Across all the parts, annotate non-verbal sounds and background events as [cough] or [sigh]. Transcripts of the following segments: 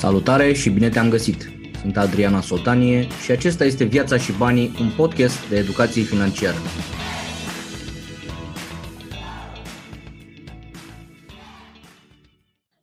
Salutare și bine te-am găsit! Sunt Adriana Soltanie și acesta este Viața și Banii, un podcast de educație financiară.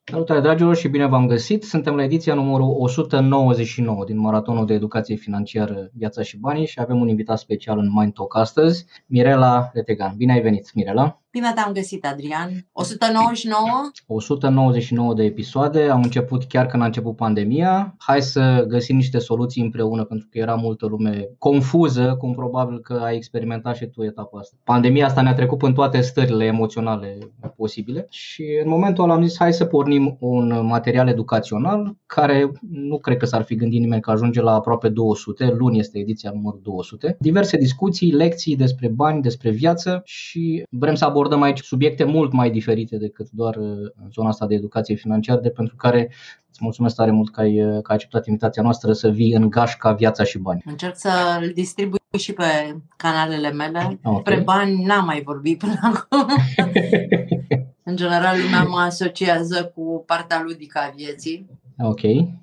Salutare dragilor și bine v-am găsit! Suntem la ediția numărul 199 din Maratonul de Educație Financiară Viața și Banii și avem un invitat special în Mind Talk astăzi, Mirela Letegan. Bine ai venit, Mirela! Bine te-am găsit, Adrian. 199? 199 de episoade. Am început chiar când a început pandemia. Hai să găsim niște soluții împreună, pentru că era multă lume confuză, cum probabil că ai experimentat și tu etapa asta. Pandemia asta ne-a trecut în toate stările emoționale posibile și în momentul ăla am zis hai să pornim un material educațional care nu cred că s-ar fi gândit nimeni că ajunge la aproape 200. Luni este ediția numărul 200. Diverse discuții, lecții despre bani, despre viață și vrem să abordăm abordăm aici subiecte mult mai diferite decât doar uh, zona asta de educație financiară, de pentru care îți mulțumesc tare mult că ai, uh, că ai acceptat invitația noastră să vii în gașca Viața și Bani. Încerc să îl distribui și pe canalele mele. Okay. Pre bani n-am mai vorbit până acum. [laughs] în general, lumea mă asociază cu partea ludică a vieții. Ok,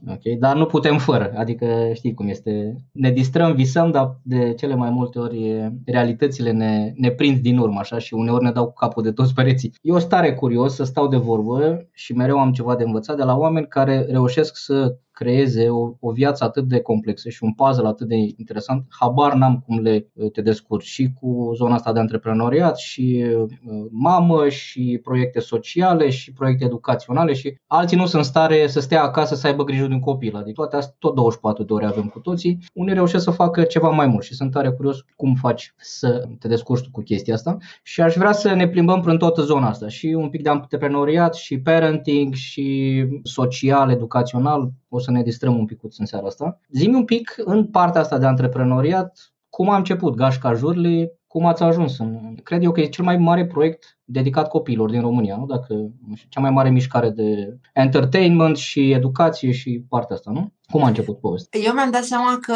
ok, dar nu putem fără, adică știi cum este, ne distrăm, visăm, dar de cele mai multe ori realitățile ne, ne prind din urmă așa și uneori ne dau cu capul de toți pereții. Eu sunt tare curios să stau de vorbă și mereu am ceva de învățat de la oameni care reușesc să creeze o, o viață atât de complexă și un puzzle atât de interesant, habar n-am cum le uh, te descurci și cu zona asta de antreprenoriat și uh, mamă și proiecte sociale și proiecte educaționale și alții nu sunt în stare să stea acasă să aibă grijă de un copil. Adică toate astea tot 24 de ore avem cu toții. Unii reușesc să facă ceva mai mult și sunt tare curios cum faci să te descurci cu chestia asta și aș vrea să ne plimbăm prin toată zona asta și un pic de antreprenoriat și parenting și social, educațional, o să ne distrăm un pic în seara asta. Zimi un pic în partea asta de antreprenoriat, cum a început Gașca Jurli, cum ați ajuns în... Cred eu că e cel mai mare proiect dedicat copiilor din România, nu? Dacă, nu știu, cea mai mare mișcare de entertainment și educație și partea asta, nu? Cum a început povestea? Eu mi-am dat seama că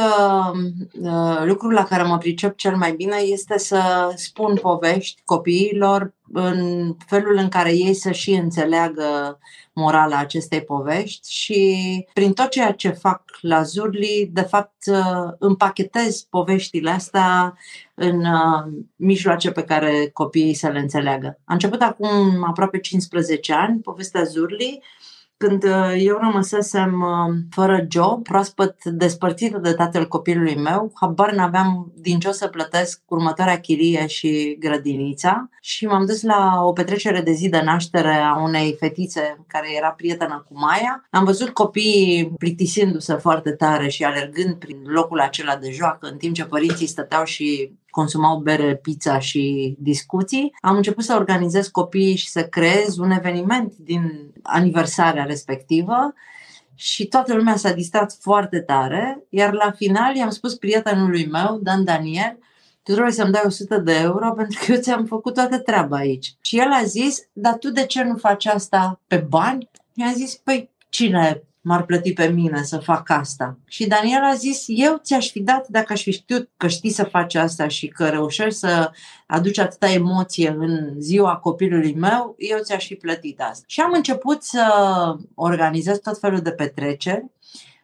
uh, lucrul la care mă pricep cel mai bine este să spun povești copiilor în felul în care ei să și înțeleagă morala acestei povești și prin tot ceea ce fac la Zurli, de fapt uh, împachetez poveștile astea în uh, mijloace pe care copiii să le înțeleagă. A început acum aproape 15 ani povestea Zurli când uh, eu rămăsesem uh, fără job, proaspăt despărțită de tatăl copilului meu, habar n-aveam din ce o să plătesc următoarea chirie și grădinița și m-am dus la o petrecere de zi de naștere a unei fetițe care era prietenă cu Maia. Am văzut copiii plictisindu-se foarte tare și alergând prin locul acela de joacă, în timp ce părinții stăteau și consumau bere, pizza și discuții, am început să organizez copiii și să creez un eveniment din aniversarea respectivă și toată lumea s-a distrat foarte tare, iar la final i-am spus prietenului meu, Dan Daniel, tu trebuie să-mi dai 100 de euro pentru că eu ți-am făcut toată treaba aici. Și el a zis, dar tu de ce nu faci asta pe bani? Mi-a zis, păi cine m-ar plăti pe mine să fac asta. Și Daniel a zis, eu ți-aș fi dat dacă aș fi știut că știi să faci asta și că reușești să aduci atâta emoție în ziua copilului meu, eu ți-aș fi plătit asta. Și am început să organizez tot felul de petreceri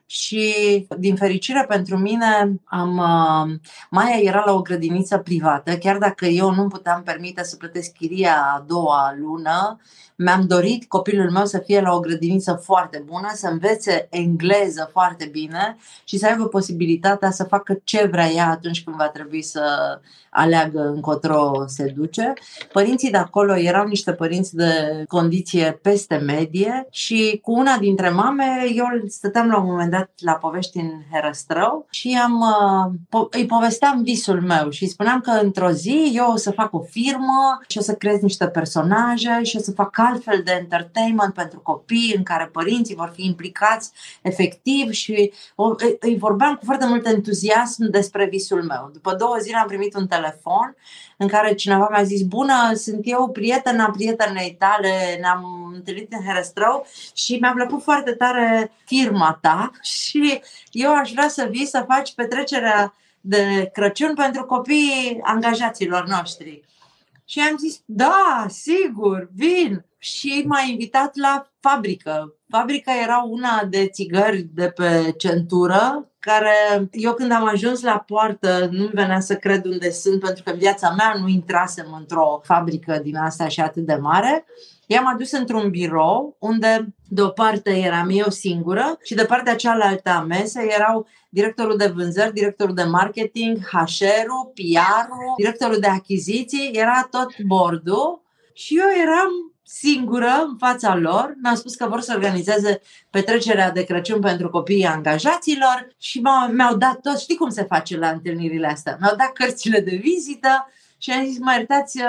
și din fericire pentru mine am, uh, Maia era la o grădiniță privată, chiar dacă eu nu puteam permite să plătesc chiria a doua lună, mi-am dorit copilul meu să fie la o grădiniță foarte bună, să învețe engleză foarte bine și să aibă posibilitatea să facă ce vrea ea atunci când va trebui să aleagă încotro se duce. Părinții de acolo erau niște părinți de condiție peste medie și cu una dintre mame eu stăteam la un moment dat la povești în Herăstrău și am, uh, po- îi povesteam visul meu și spuneam că într-o zi eu o să fac o firmă și o să creez niște personaje și o să fac altfel de entertainment pentru copii în care părinții vor fi implicați efectiv și o, îi vorbeam cu foarte mult entuziasm despre visul meu. După două zile am primit un telefon în care cineva mi-a zis Bună, sunt eu prietena prietenei tale, ne-am întâlnit în Herăstrău și mi-a plăcut foarte tare firma ta și eu aș vrea să vii să faci petrecerea de Crăciun pentru copiii angajaților noștri. Și am zis, da, sigur, vin. Și m-a invitat la fabrică. Fabrica era una de țigări de pe centură, care eu când am ajuns la poartă nu venea să cred unde sunt, pentru că în viața mea nu intrasem într-o fabrică din asta și atât de mare. I-am adus într-un birou unde de o parte eram eu singură și de partea cealaltă a mesei erau directorul de vânzări, directorul de marketing, HR-ul, PR-ul, directorul de achiziții, era tot bordul și eu eram singură în fața lor, mi-au spus că vor să organizeze petrecerea de Crăciun pentru copiii angajaților și mi-au dat tot, știi cum se face la întâlnirile astea, mi-au dat cărțile de vizită și am zis, mă iertați,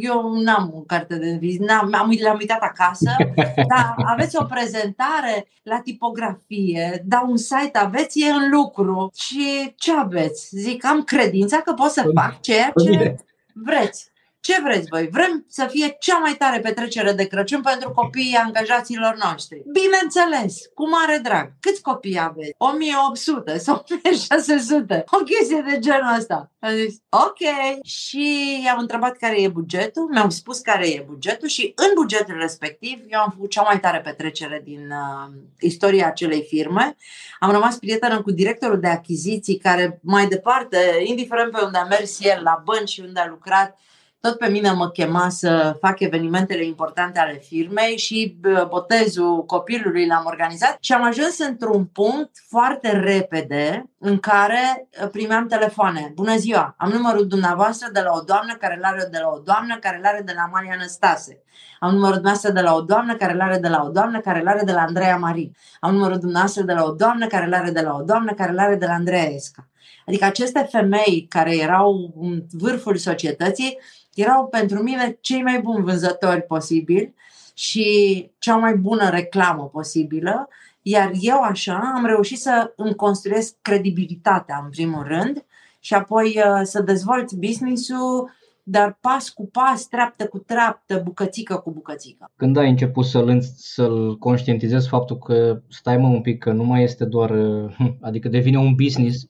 eu n-am o carte de vizită, n-am, am, le-am uitat acasă, [laughs] dar aveți o prezentare la tipografie, da un site aveți, e în lucru și ce aveți? Zic, am credința că pot să fac ceea ce vreți. Ce vreți voi? Vrem să fie cea mai tare petrecere de Crăciun pentru copiii angajaților noștri. Bineînțeles, cu mare drag. Câți copii aveți? 1800 sau [laughs] 1600? O chestie de genul ăsta. Am zis, ok. Și i-am întrebat care e bugetul, mi-am spus care e bugetul și în bugetul respectiv eu am făcut cea mai tare petrecere din uh, istoria acelei firme. Am rămas prietenă cu directorul de achiziții care mai departe, indiferent pe unde a mers el, la bănci și unde a lucrat, tot pe mine mă chema să fac evenimentele importante ale firmei și botezul copilului l-am organizat și am ajuns într-un punct foarte repede în care uh, primeam telefoane. Bună ziua, am numărul dumneavoastră de la o doamnă care l are de la o doamnă care l are de la Maria Năstase. Am numărul dumneavoastră de la o doamnă care l are de la o doamnă care l are de la Andreea Marie. Am numărul dumneavoastră de la o doamnă care l are de la o doamnă care l are de la Andreea Esca. Adică aceste femei care erau în vârful societății erau pentru mine cei mai buni vânzători posibili și cea mai bună reclamă posibilă, iar eu așa am reușit să îmi construiesc credibilitatea în primul rând și apoi uh, să dezvolt business-ul dar pas cu pas, treaptă cu treaptă, bucățică cu bucățică. Când ai început să-l, să-l conștientizezi faptul că stai mă un pic, că nu mai este doar, uh, [laughs] adică devine un business,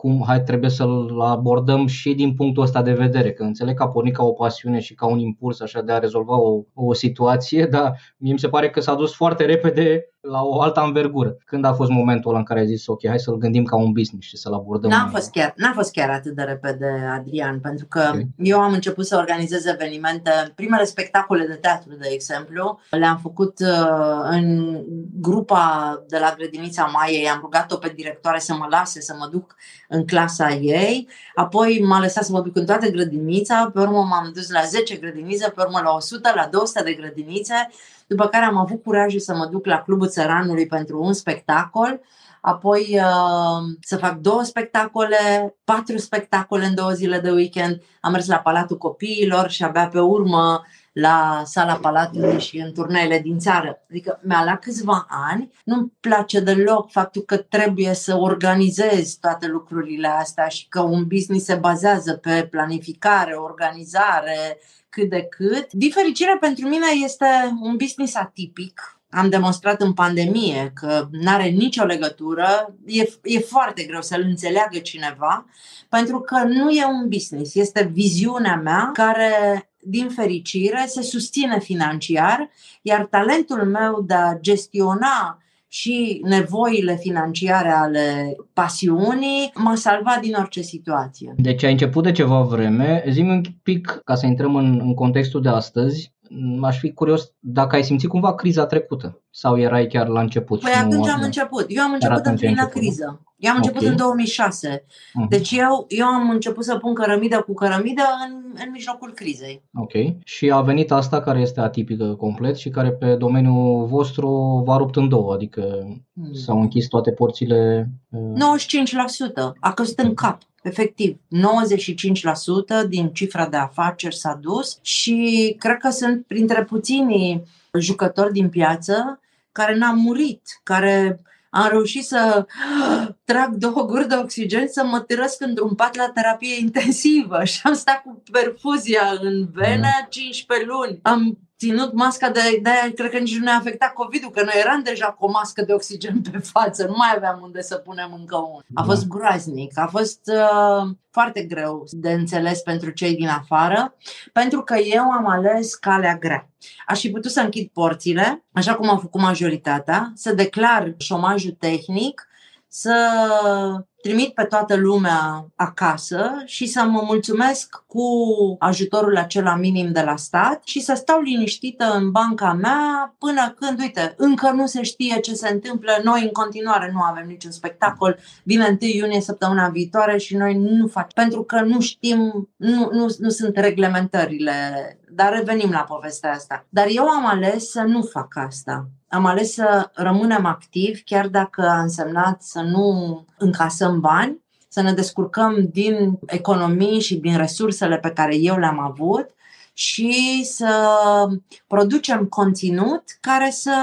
cum hai trebuie să-l abordăm și din punctul ăsta de vedere, că înțeleg că a pornit ca o pasiune și ca un impuls așa de a rezolva o, o situație, dar mie mi se pare că s-a dus foarte repede la o altă învergură. Când a fost momentul ăla în care ai zis, ok, hai să-l gândim ca un business și să-l abordăm? N-a fost chiar, n-a fost chiar atât de repede, Adrian, pentru că okay. eu am început să organizez evenimente, primele spectacole de teatru, de exemplu, le-am făcut uh, în grupa de la grădinița Maiei, am rugat-o pe directoare să mă lase să mă duc în clasa ei, apoi m-a lăsat să mă duc în toate grădinița, pe urmă m-am dus la 10 grădinițe, pe urmă la 100, la 200 de grădinițe, după care am avut curajul să mă duc la Clubul Țăranului pentru un spectacol, apoi uh, să fac două spectacole, patru spectacole în două zile de weekend, am mers la Palatul Copiilor și abia pe urmă la sala Palatului și în turneele din țară. Adică mi-a luat câțiva ani, nu-mi place deloc faptul că trebuie să organizez toate lucrurile astea și că un business se bazează pe planificare, organizare, cât de cât. Difericirea pentru mine este un business atipic, am demonstrat în pandemie că nu are nicio legătură, e, e foarte greu să-l înțeleagă cineva, pentru că nu e un business, este viziunea mea care din fericire, se susține financiar, iar talentul meu de a gestiona și nevoile financiare ale pasiunii m-a salvat din orice situație. Deci ai început de ceva vreme. Zi un pic, ca să intrăm în, în contextul de astăzi, aș fi curios dacă ai simțit cumva criza trecută sau erai chiar la început? Păi atunci am început. Eu am început în plină criză. Eu am început okay. în 2006. Uh-huh. Deci eu, eu am început să pun cărămidă cu cărămidă în, în mijlocul crizei. Ok. Și a venit asta care este atipică complet și care pe domeniul vostru v-a rupt în două, adică hmm. s-au închis toate porțile. 95%. A căzut în cap. Efectiv, 95% din cifra de afaceri s-a dus și cred că sunt printre puținii jucători din piață care n-au murit, care am reușit să [gasps] trag două guri de oxigen, să mă tirăsc într-un pat la terapie intensivă [laughs] și am stat cu perfuzia în venă 15 luni. Am ținut masca de, de aia, cred că nici nu ne-a afectat COVID-ul, că noi eram deja cu o mască de oxigen pe față, nu mai aveam unde să punem încă unul. A fost da. groaznic, a fost uh, foarte greu de înțeles pentru cei din afară, pentru că eu am ales calea grea. Aș fi putut să închid porțile, așa cum au făcut majoritatea, să declar șomajul tehnic, să trimit pe toată lumea acasă și să mă mulțumesc cu ajutorul acela minim de la stat și să stau liniștită în banca mea până când, uite, încă nu se știe ce se întâmplă. Noi în continuare nu avem niciun spectacol. Vine 1 iunie săptămâna viitoare și noi nu facem, pentru că nu știm, nu, nu, nu sunt reglementările. Dar revenim la povestea asta. Dar eu am ales să nu fac asta am ales să rămânem activi, chiar dacă a însemnat să nu încasăm bani, să ne descurcăm din economii și din resursele pe care eu le-am avut și să producem conținut care să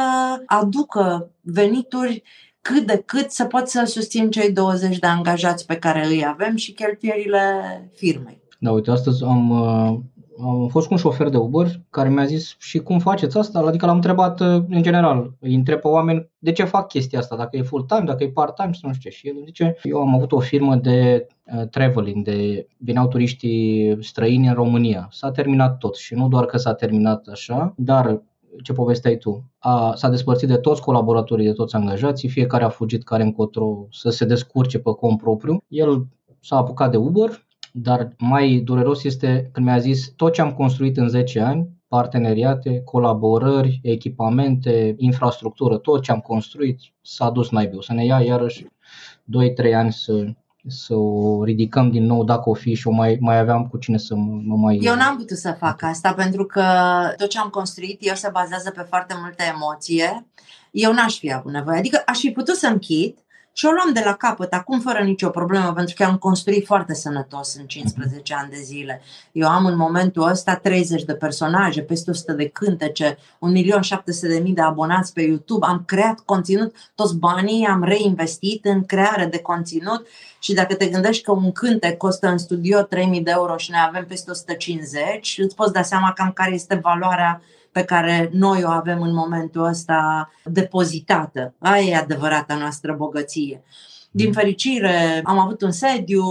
aducă venituri cât de cât să pot să susțin cei 20 de angajați pe care îi avem și cheltuielile firmei. Da, uite, astăzi am uh, am fost cu un șofer de Uber care mi-a zis și cum faceți asta? Adică l-am întrebat uh, în general, îi întreb pe oameni de ce fac chestia asta, dacă e full-time, dacă e part-time și nu știu ce. Și el zice, eu am avut o firmă de uh, traveling, de veneau turiștii străini în România. S-a terminat tot și nu doar că s-a terminat așa, dar ce povesteai tu, a, s-a despărțit de toți colaboratorii, de toți angajații, fiecare a fugit care încotro să se descurce pe cont propriu. El s-a apucat de Uber, dar mai dureros este când mi-a zis tot ce am construit în 10 ani, parteneriate, colaborări, echipamente, infrastructură, tot ce am construit s-a dus naibii. O să ne ia iarăși 2-3 ani să, să o ridicăm din nou dacă o fi și o mai, mai aveam cu cine să mă, mă mai... Eu n-am putut să fac asta pentru că tot ce am construit eu se bazează pe foarte multă emoție. Eu n-aș fi avut nevoie. Adică aș fi putut să închid, și o luam de la capăt, acum fără nicio problemă, pentru că am construit foarte sănătos în 15 ani de zile. Eu am în momentul ăsta 30 de personaje, peste 100 de cântece, 1.700.000 de abonați pe YouTube, am creat conținut, toți banii am reinvestit în creare de conținut și dacă te gândești că un cântec costă în studio 3.000 de euro și noi avem peste 150, îți poți da seama cam care este valoarea pe care noi o avem în momentul ăsta depozitată. Aia e adevărata noastră bogăție. Din fericire, am avut un sediu,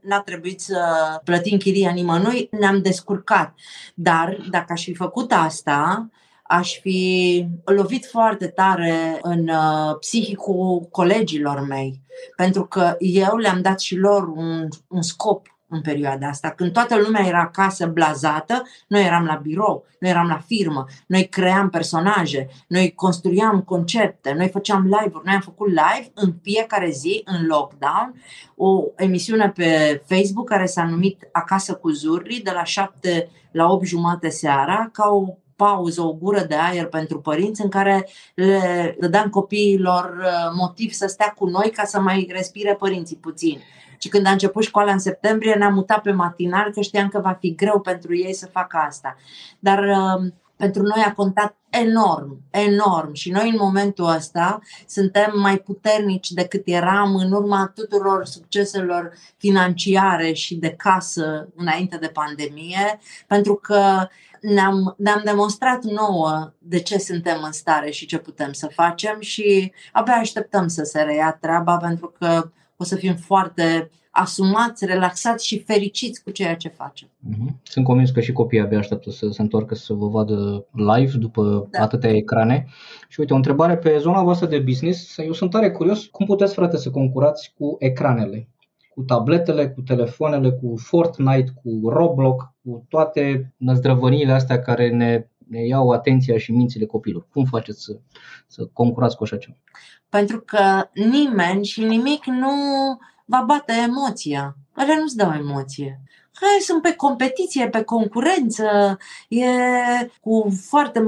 n-a trebuit să plătim chiria nimănui, ne-am descurcat. Dar dacă aș fi făcut asta, aș fi lovit foarte tare în uh, psihicul colegilor mei, pentru că eu le-am dat și lor un, un scop în perioada asta. Când toată lumea era acasă blazată, noi eram la birou, noi eram la firmă, noi cream personaje, noi construiam concepte, noi făceam live-uri, noi am făcut live în fiecare zi, în lockdown, o emisiune pe Facebook care s-a numit Acasă cu Zurri, de la 7 la 8 jumate seara, ca o pauză, o gură de aer pentru părinți în care le dădeam copiilor uh, motiv să stea cu noi ca să mai respire părinții puțin. Și când a început școala în septembrie, ne-am mutat pe matinal, că știam că va fi greu pentru ei să facă asta. Dar uh, pentru noi a contat enorm, enorm și noi în momentul ăsta suntem mai puternici decât eram în urma tuturor succeselor financiare și de casă înainte de pandemie, pentru că ne-am, ne-am demonstrat nouă de ce suntem în stare și ce putem să facem și abia așteptăm să se reia treaba pentru că o să fim foarte asumați, relaxați și fericiți cu ceea ce facem. Mhm. Sunt convins că și copiii abia așteaptă să se întoarcă să vă vadă live după da. atâtea ecrane. Și uite, o întrebare pe zona voastră de business. Eu sunt tare curios, cum puteți, frate, să concurați cu ecranele? Cu tabletele, cu telefoanele, cu Fortnite, cu Roblox, cu toate năzdrăvăniile astea care ne ne iau atenția și mințile copilor. Cum faceți să, să concurați cu așa ceva? Pentru că nimeni și nimic nu va bate emoția. Alea nu-ți dau emoție. Hai, sunt pe competiție, pe concurență, e cu foarte,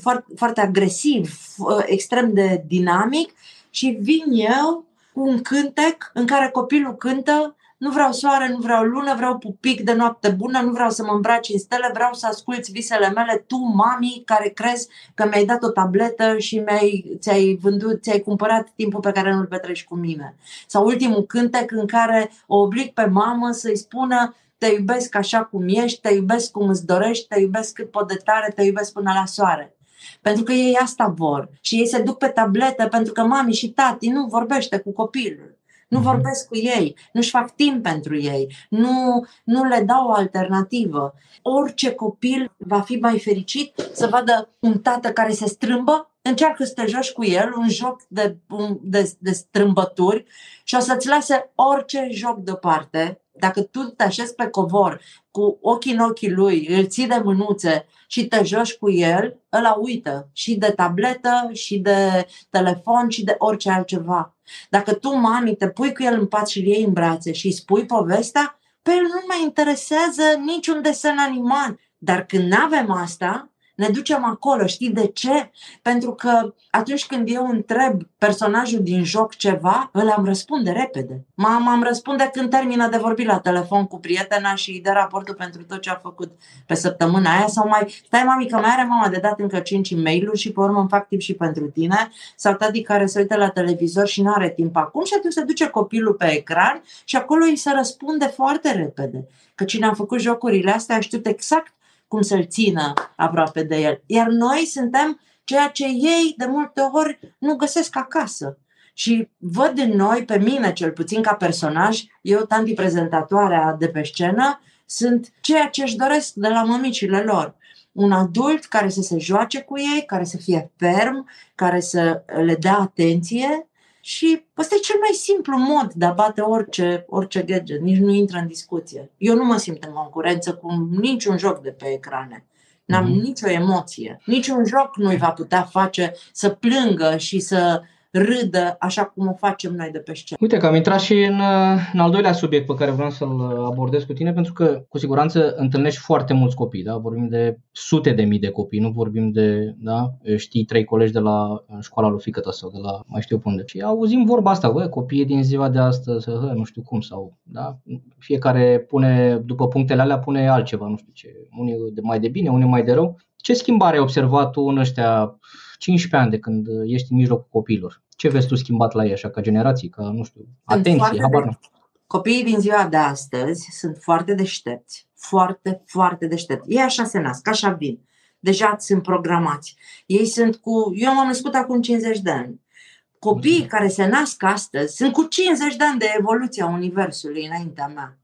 foarte, foarte agresiv, extrem de dinamic și vin eu cu un cântec în care copilul cântă nu vreau soare, nu vreau lună, vreau pupic de noapte bună, nu vreau să mă îmbraci în stele, vreau să asculți visele mele, tu, mami, care crezi că mi-ai dat o tabletă și mi-ai, ți-ai vândut, ți-ai cumpărat timpul pe care nu-l petreci cu mine. Sau ultimul cântec în care o oblig pe mamă să-i spună te iubesc așa cum ești, te iubesc cum îți dorești, te iubesc cât pot de tare, te iubesc până la soare. Pentru că ei asta vor și ei se duc pe tabletă pentru că mami și tati nu vorbește cu copilul. Nu mhm. vorbesc cu ei, nu-și fac timp pentru ei, nu, nu le dau o alternativă. Orice copil va fi mai fericit să vadă un tată care se strâmbă, încearcă să te joci cu el, un joc de, de, de strâmbături și o să-ți lase orice joc deoparte. Dacă tu te așezi pe covor cu ochii în ochii lui, îl ții de mânuțe și te joci cu el, ăla uită și de tabletă, și de telefon, și de orice altceva. Dacă tu, mami, te pui cu el în pat și îl iei în brațe și îi spui povestea, pe el nu mai interesează niciun desen animat. Dar când nu avem asta, ne ducem acolo. Știi de ce? Pentru că atunci când eu întreb personajul din joc ceva, îl am răspunde repede. Mama am răspunde când termină de vorbit la telefon cu prietena și îi dă raportul pentru tot ce a făcut pe săptămâna aia sau mai, stai mami că mai are mama de dat încă 5 e mail și pe urmă îmi fac timp și pentru tine sau tati care se uită la televizor și nu are timp acum și atunci se duce copilul pe ecran și acolo îi se răspunde foarte repede. Că cine a făcut jocurile astea a știut exact cum să-l țină aproape de el. Iar noi suntem ceea ce ei de multe ori nu găsesc acasă. Și văd în noi, pe mine cel puțin ca personaj, eu, tanti prezentatoarea de pe scenă, sunt ceea ce își doresc de la mămicile lor. Un adult care să se joace cu ei, care să fie ferm, care să le dea atenție și ăsta e cel mai simplu mod de a bate orice, orice gadget, nici nu intră în discuție. Eu nu mă simt în concurență cu niciun joc de pe ecrane. N-am mm-hmm. nicio emoție. Niciun joc nu-i va putea face să plângă și să râdă așa cum o facem noi de pe scenă. Uite că am intrat și în, în al doilea subiect pe care vreau să-l abordez cu tine, pentru că cu siguranță întâlnești foarte mulți copii, da? vorbim de sute de mii de copii, nu vorbim de, da? știi, trei colegi de la școala lui fică sau de la mai știu unde. Și auzim vorba asta, bă, copiii din ziua de astăzi, hă, nu știu cum, sau, da? Fiecare pune, după punctele alea, pune altceva, nu știu ce, unii de mai de bine, unii mai de rău. Ce schimbare ai observat tu în ăștia 15 ani de când ești în mijlocul copiilor? Ce vezi tu schimbat la ei așa ca generații, ca, nu știu, atenție, habar de... Copiii din ziua de astăzi sunt foarte deștepți, foarte, foarte deștepți. Ei așa se nasc, așa vin. Deja sunt programați. Ei sunt cu... Eu m-am născut acum 50 de ani. Copiii care se nasc astăzi sunt cu 50 de ani de evoluția Universului înaintea mea.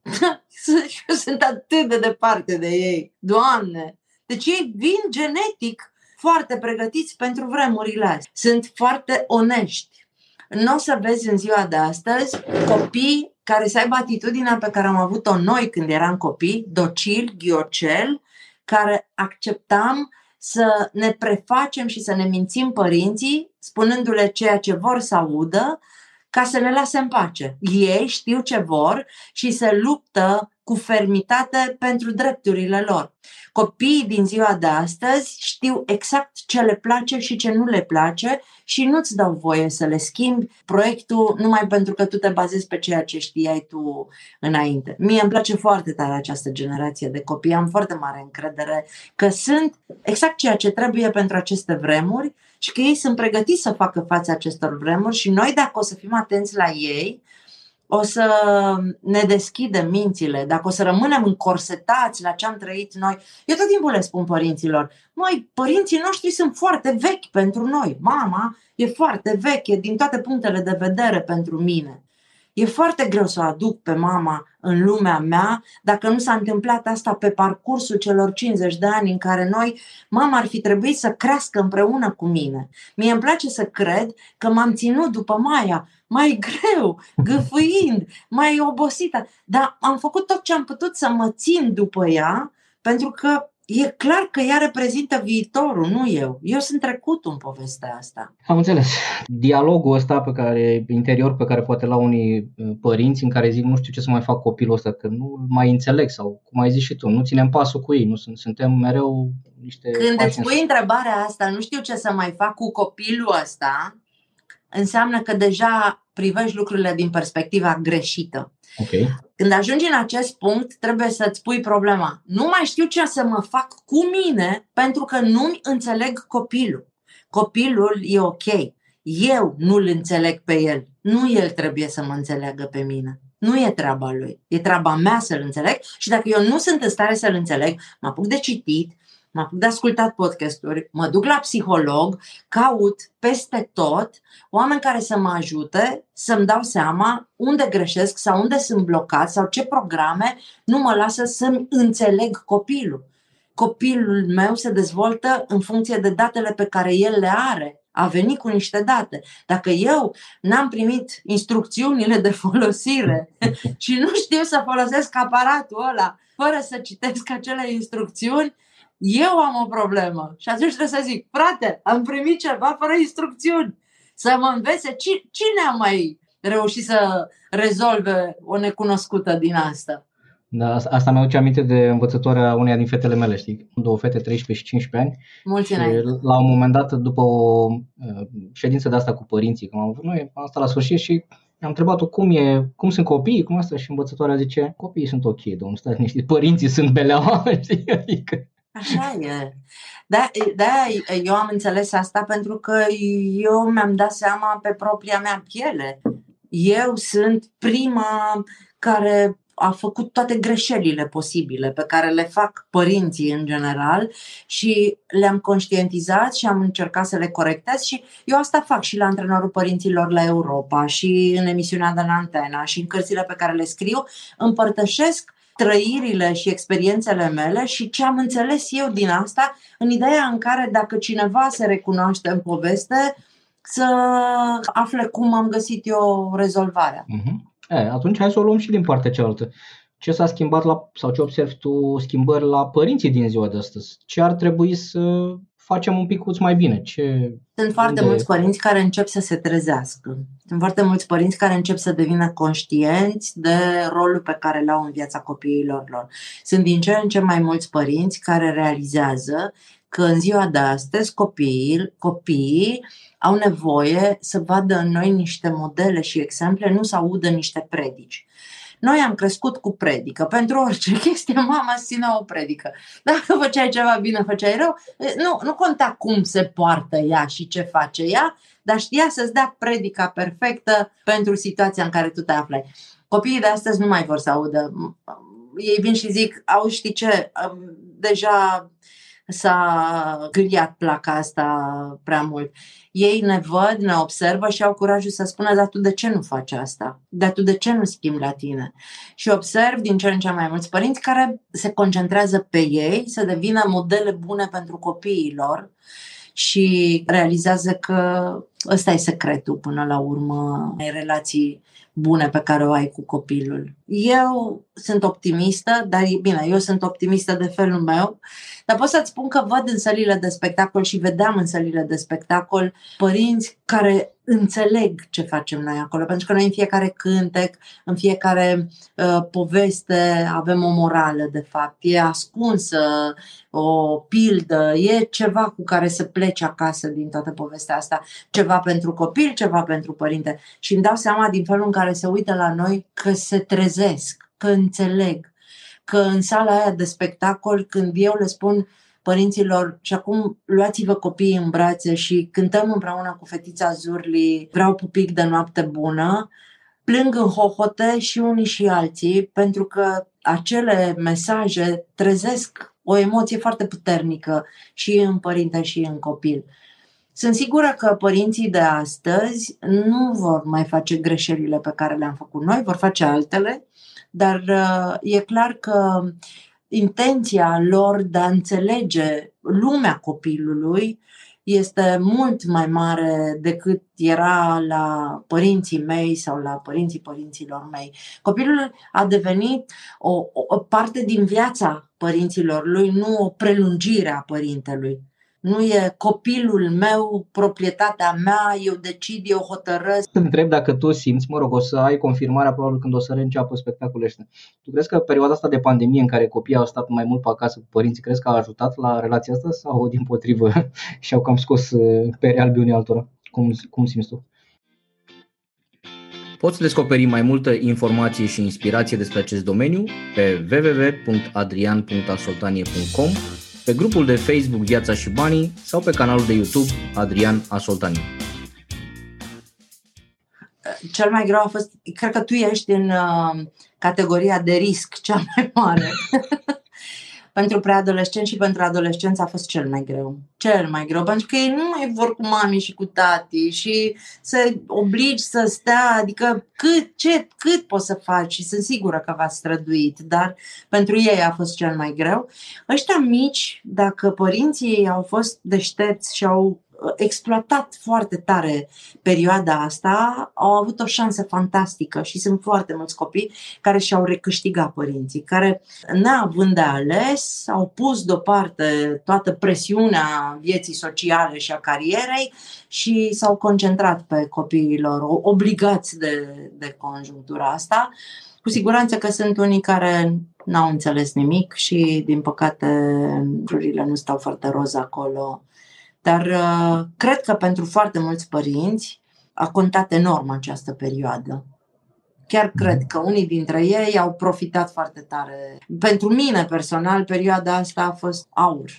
[laughs] eu sunt atât de departe de ei. Doamne! Deci ei vin genetic foarte pregătiți pentru vremurile astea. Sunt foarte onești. Nu o să vezi în ziua de astăzi copii care să aibă atitudinea pe care am avut-o noi când eram copii, docil, ghiocel, care acceptam să ne prefacem și să ne mințim părinții, spunându-le ceea ce vor să audă, ca să le lase în pace. Ei știu ce vor și se luptă cu fermitate pentru drepturile lor. Copiii din ziua de astăzi știu exact ce le place și ce nu le place și nu-ți dau voie să le schimbi proiectul numai pentru că tu te bazezi pe ceea ce știai tu înainte. Mie îmi place foarte tare această generație de copii, am foarte mare încredere că sunt exact ceea ce trebuie pentru aceste vremuri și că ei sunt pregătiți să facă față acestor vremuri și noi dacă o să fim atenți la ei, o să ne deschidem mințile, dacă o să rămânem încorsetați la ce am trăit noi. Eu tot timpul le spun părinților, noi, părinții noștri sunt foarte vechi pentru noi. Mama e foarte veche din toate punctele de vedere pentru mine. E foarte greu să o aduc pe mama în lumea mea dacă nu s-a întâmplat asta pe parcursul celor 50 de ani în care noi, mama ar fi trebuit să crească împreună cu mine. Mie îmi place să cred că m-am ținut după Maia mai [laughs] greu, gâfâind, mai obosită, dar am făcut tot ce am putut să mă țin după ea pentru că e clar că ea reprezintă viitorul, nu eu. Eu sunt trecut în povestea asta. Am înțeles. Dialogul ăsta pe care, interior pe care poate la unii uh, părinți în care zic nu știu ce să mai fac copilul ăsta, că nu mai înțeleg sau cum ai zis și tu, nu ținem pasul cu ei, nu sunt, suntem mereu niște... Când îți pui întrebarea asta, nu știu ce să mai fac cu copilul ăsta, înseamnă că deja privești lucrurile din perspectiva greșită. Okay. Când ajungi în acest punct, trebuie să-ți pui problema. Nu mai știu ce să mă fac cu mine pentru că nu-mi înțeleg copilul. Copilul e ok. Eu nu-l înțeleg pe el. Nu el trebuie să mă înțeleagă pe mine. Nu e treaba lui. E treaba mea să-l înțeleg și dacă eu nu sunt în stare să-l înțeleg, mă apuc de citit, mă apuc de ascultat podcasturi, mă duc la psiholog, caut peste tot oameni care să mă ajute să-mi dau seama unde greșesc sau unde sunt blocat sau ce programe nu mă lasă să-mi înțeleg copilul. Copilul meu se dezvoltă în funcție de datele pe care el le are a venit cu niște date. Dacă eu n-am primit instrucțiunile de folosire [laughs] și nu știu să folosesc aparatul ăla fără să citesc acele instrucțiuni, eu am o problemă. Și atunci trebuie să zic, frate, am primit ceva fără instrucțiuni. Să mă învețe cine a mai reușit să rezolve o necunoscută din asta. Da, asta mi-aduce aminte de învățătoarea uneia din fetele mele, știi? Două fete, 13 și 15 ani. Mulți și la un moment dat, după o uh, ședință de asta cu părinții, când am avut noi, am stat la sfârșit și am întrebat-o cum, e, cum sunt copiii, cum asta și învățătoarea zice, copiii sunt ok, domnul, stați niște, părinții sunt beleaua, [laughs] știi? Adică... Așa e. Da, da, eu am înțeles asta pentru că eu mi-am dat seama pe propria mea piele. Eu sunt prima care a făcut toate greșelile posibile pe care le fac părinții în general și le-am conștientizat și am încercat să le corectez și eu asta fac și la antrenorul părinților la Europa și în emisiunea de la Antena și în cărțile pe care le scriu, împărtășesc trăirile și experiențele mele și ce am înțeles eu din asta, în ideea în care dacă cineva se recunoaște în poveste, să afle cum am găsit eu rezolvarea. Uh-huh. E, atunci hai să o luăm și din partea cealaltă. Ce s-a schimbat la, sau ce observi tu schimbări la părinții din ziua de astăzi? Ce ar trebui să facem un pic mai bine? Ce, Sunt foarte unde... mulți părinți care încep să se trezească. Sunt foarte mulți părinți care încep să devină conștienți de rolul pe care l-au în viața copiilor lor. Sunt din ce în ce mai mulți părinți care realizează că în ziua de astăzi copiii, copiii au nevoie să vadă în noi niște modele și exemple, nu să audă niște predici. Noi am crescut cu predică. Pentru orice [laughs] chestie, mama ținea o predică. Dacă făceai ceva bine, făceai rău, nu, nu conta cum se poartă ea și ce face ea, dar știa să-ți dea predica perfectă pentru situația în care tu te aflai. Copiii de astăzi nu mai vor să audă. Ei vin și zic, au știi ce, deja s-a gâliat placa asta prea mult. Ei ne văd, ne observă și au curajul să spună, dar tu de ce nu faci asta? Dar tu de ce nu schimbi la tine? Și observ din ce în ce mai mulți părinți care se concentrează pe ei să devină modele bune pentru copiii lor și realizează că ăsta e secretul până la urmă ai relații bune pe care o ai cu copilul. Eu sunt optimistă, dar e bine, eu sunt optimistă de felul meu, dar pot să-ți spun că văd în sălile de spectacol și vedeam în sălile de spectacol părinți care înțeleg ce facem noi acolo, pentru că noi în fiecare cântec, în fiecare uh, poveste avem o morală, de fapt. E ascunsă o pildă, e ceva cu care să pleci acasă din toată povestea asta. Ceva pentru copil, ceva pentru părinte. Și îmi dau seama din felul în care se uită la noi că se trezesc, că înțeleg, că în sala aia de spectacol, când eu le spun părinților și acum luați-vă copiii în brațe și cântăm împreună cu fetița Zurli Vreau pupic de noapte bună, plâng în hohote și unii și alții pentru că acele mesaje trezesc o emoție foarte puternică și în părinte și în copil. Sunt sigură că părinții de astăzi nu vor mai face greșelile pe care le-am făcut noi, vor face altele, dar uh, e clar că intenția lor de a înțelege lumea copilului este mult mai mare decât era la părinții mei sau la părinții părinților mei. Copilul a devenit o, o parte din viața părinților lui, nu o prelungire a părintelui nu e copilul meu, proprietatea mea, eu decid, eu hotărăsc. Te întreb dacă tu simți, mă rog, o să ai confirmarea probabil când o să reînceapă spectacolul ăsta. Tu crezi că perioada asta de pandemie în care copiii au stat mai mult pe acasă cu părinții, crezi că a ajutat la relația asta sau din potrivă [laughs] și-au cam scos uh, pe albi unii altora? Cum, cum simți tu? Poți descoperi mai multă informație și inspirație despre acest domeniu pe www.adrian.asoltanie.com pe grupul de Facebook Viața și Banii sau pe canalul de YouTube Adrian Asoltani. cel mai greu a fost, cred că tu ești în uh, categoria de risc cea mai mare. [laughs] pentru preadolescenți și pentru adolescenți a fost cel mai greu. Cel mai greu, pentru că ei nu mai vor cu mami și cu tati și să obligi să stea, adică cât, ce, cât poți să faci și sunt sigură că v-ați străduit, dar pentru ei a fost cel mai greu. Ăștia mici, dacă părinții ei au fost deștepți și au exploatat foarte tare perioada asta, au avut o șansă fantastică și sunt foarte mulți copii care și-au recâștigat părinții, care, neavând de ales, au pus deoparte toată presiunea vieții sociale și a carierei și s-au concentrat pe copiilor, obligați de, de conjunctura asta. Cu siguranță că sunt unii care n-au înțeles nimic și, din păcate, lucrurile nu stau foarte roz acolo dar uh, cred că pentru foarte mulți părinți a contat enorm această perioadă. Chiar mhm. cred că unii dintre ei au profitat foarte tare. Pentru mine personal, perioada asta a fost aur.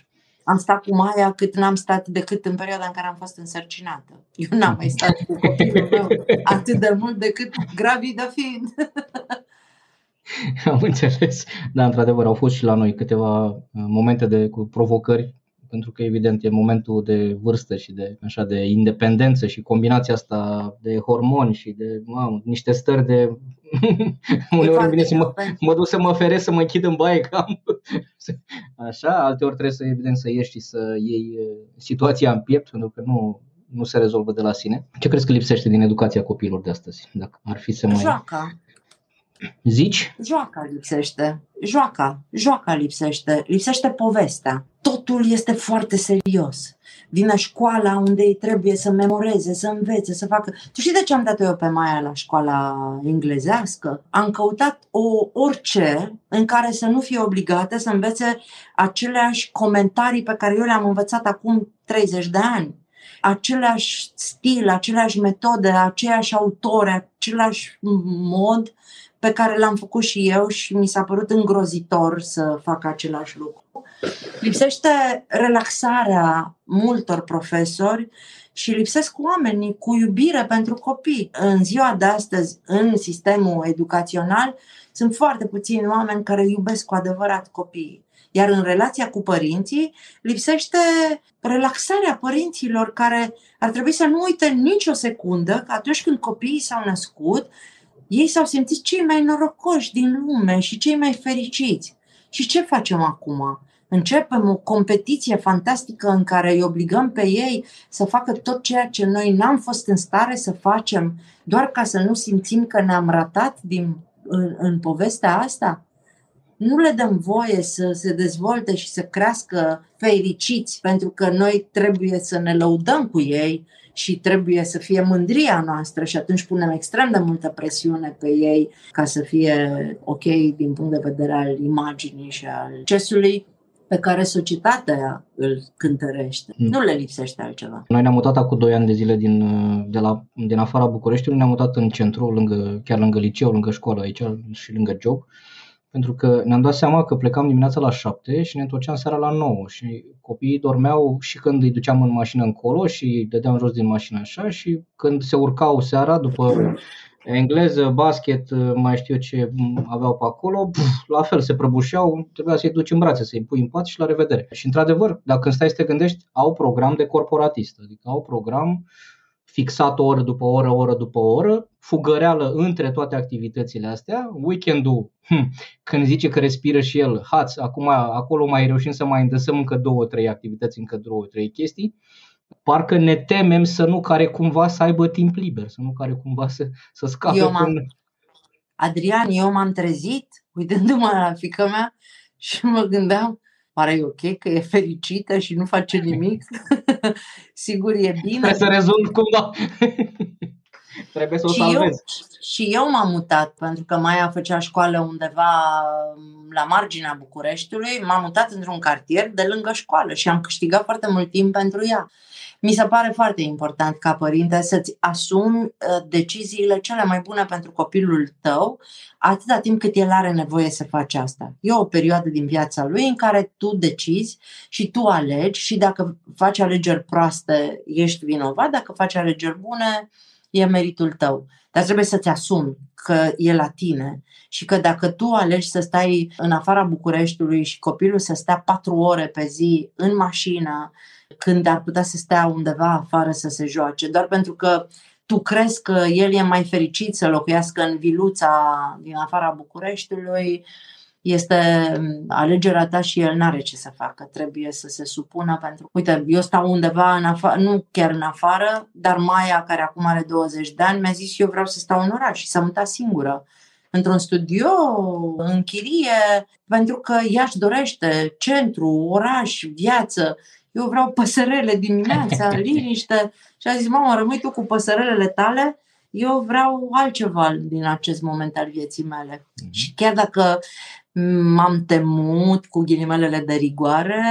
Am stat cu Maia cât n-am stat decât în perioada în care am fost însărcinată. Eu n-am mai stat cu copilul meu atât de mult decât gravidă fiind. [laughs] Am înțeles. Da, într-adevăr, au fost și la noi câteva uh, momente de cu provocări pentru că evident e momentul de vârstă și de, așa, de independență și combinația asta de hormoni și de mamă, niște stări de [laughs] uneori vine să mă, mă duc să mă feresc să mă închid în baie cam [laughs] așa, alteori trebuie să evident să ieși și să iei situația în piept pentru că nu, nu se rezolvă de la sine. Ce crezi că lipsește din educația copiilor de astăzi? Dacă ar fi să mai... Joaca. Zici? Joaca lipsește. Joaca. Joaca lipsește. Lipsește povestea. Totul este foarte serios. Vine școala unde ei trebuie să memoreze, să învețe, să facă... Tu știi de ce am dat eu pe Maia la școala englezească? Am căutat o orice în care să nu fie obligată să învețe aceleași comentarii pe care eu le-am învățat acum 30 de ani același stil, aceleași metode, aceiași autori, același mod pe care l-am făcut și eu și mi s-a părut îngrozitor să fac același lucru. Lipsește relaxarea multor profesori și lipsesc oamenii cu iubire pentru copii. În ziua de astăzi, în sistemul educațional, sunt foarte puțini oameni care iubesc cu adevărat copiii. Iar în relația cu părinții lipsește relaxarea părinților care ar trebui să nu uite nicio secundă că atunci când copiii s-au născut, ei s-au simțit cei mai norocoși din lume și cei mai fericiți. Și ce facem acum? Începem o competiție fantastică în care îi obligăm pe ei să facă tot ceea ce noi n-am fost în stare să facem, doar ca să nu simțim că ne-am ratat din, în, în povestea asta? Nu le dăm voie să se dezvolte și să crească fericiți, pentru că noi trebuie să ne lăudăm cu ei și trebuie să fie mândria noastră și atunci punem extrem de multă presiune pe ei ca să fie ok din punct de vedere al imaginii și al accesului pe care societatea îl cântărește. Mm. Nu le lipsește altceva. Noi ne-am mutat acum 2 ani de zile din, de la, din afara Bucureștiului, ne-am mutat în centru, lângă, chiar lângă liceu, lângă școală aici și lângă job pentru că ne-am dat seama că plecam dimineața la 7 și ne întorceam seara la 9 și copiii dormeau și când îi duceam în mașină încolo și îi dădeam jos din mașină așa și când se urcau seara după engleză, basket, mai știu eu ce aveau pe acolo, pf, la fel se prăbușeau, trebuia să-i duci în brațe, să-i pui în pat și la revedere. Și într-adevăr, dacă stai să te gândești, au program de corporatist, adică au program fixat o oră după oră, oră după oră, fugăreală între toate activitățile astea, weekendul, hm, când zice că respiră și el, haț, acum acolo mai reușim să mai îndăsăm încă două, trei activități, încă două, trei chestii, parcă ne temem să nu care cumva să aibă timp liber, să nu care cumva să, să scape eu până... Adrian, eu m-am trezit uitându-mă la fică mea și mă gândeam, pare e ok, că e fericită și nu face nimic. [laughs] Sigur e bine. Trebuie să rezolv cumva. [laughs] Trebuie să o și salvez. Eu, și eu m-am mutat, pentru că Maia făcea școală undeva la marginea Bucureștiului. M-am mutat într-un cartier de lângă școală și am câștigat foarte mult timp pentru ea. Mi se pare foarte important ca părinte să-ți asumi uh, deciziile cele mai bune pentru copilul tău, atâta timp cât el are nevoie să faci asta. E o perioadă din viața lui în care tu decizi și tu alegi și dacă faci alegeri proaste, ești vinovat, dacă faci alegeri bune, e meritul tău. Dar trebuie să-ți asumi că e la tine și că dacă tu alegi să stai în afara Bucureștiului și copilul să stea patru ore pe zi în mașină, când ar putea să stea undeva afară să se joace, doar pentru că tu crezi că el e mai fericit să locuiască în viluța din afara Bucureștiului, este alegerea ta și el n-are ce să facă, trebuie să se supună pentru uite, eu stau undeva în afară, nu chiar în afară, dar Maia, care acum are 20 de ani, mi-a zis eu vreau să stau în oraș și să muta singură într-un studio, în chirie, pentru că ea își dorește centru, oraș, viață. Eu vreau păsărele dimineața, [laughs] liniște. Și a zis, mamă, rămâi tu cu păsărelele tale, eu vreau altceva din acest moment al vieții mele. Mm-hmm. Și chiar dacă m-am temut cu ghilimelele de rigoare,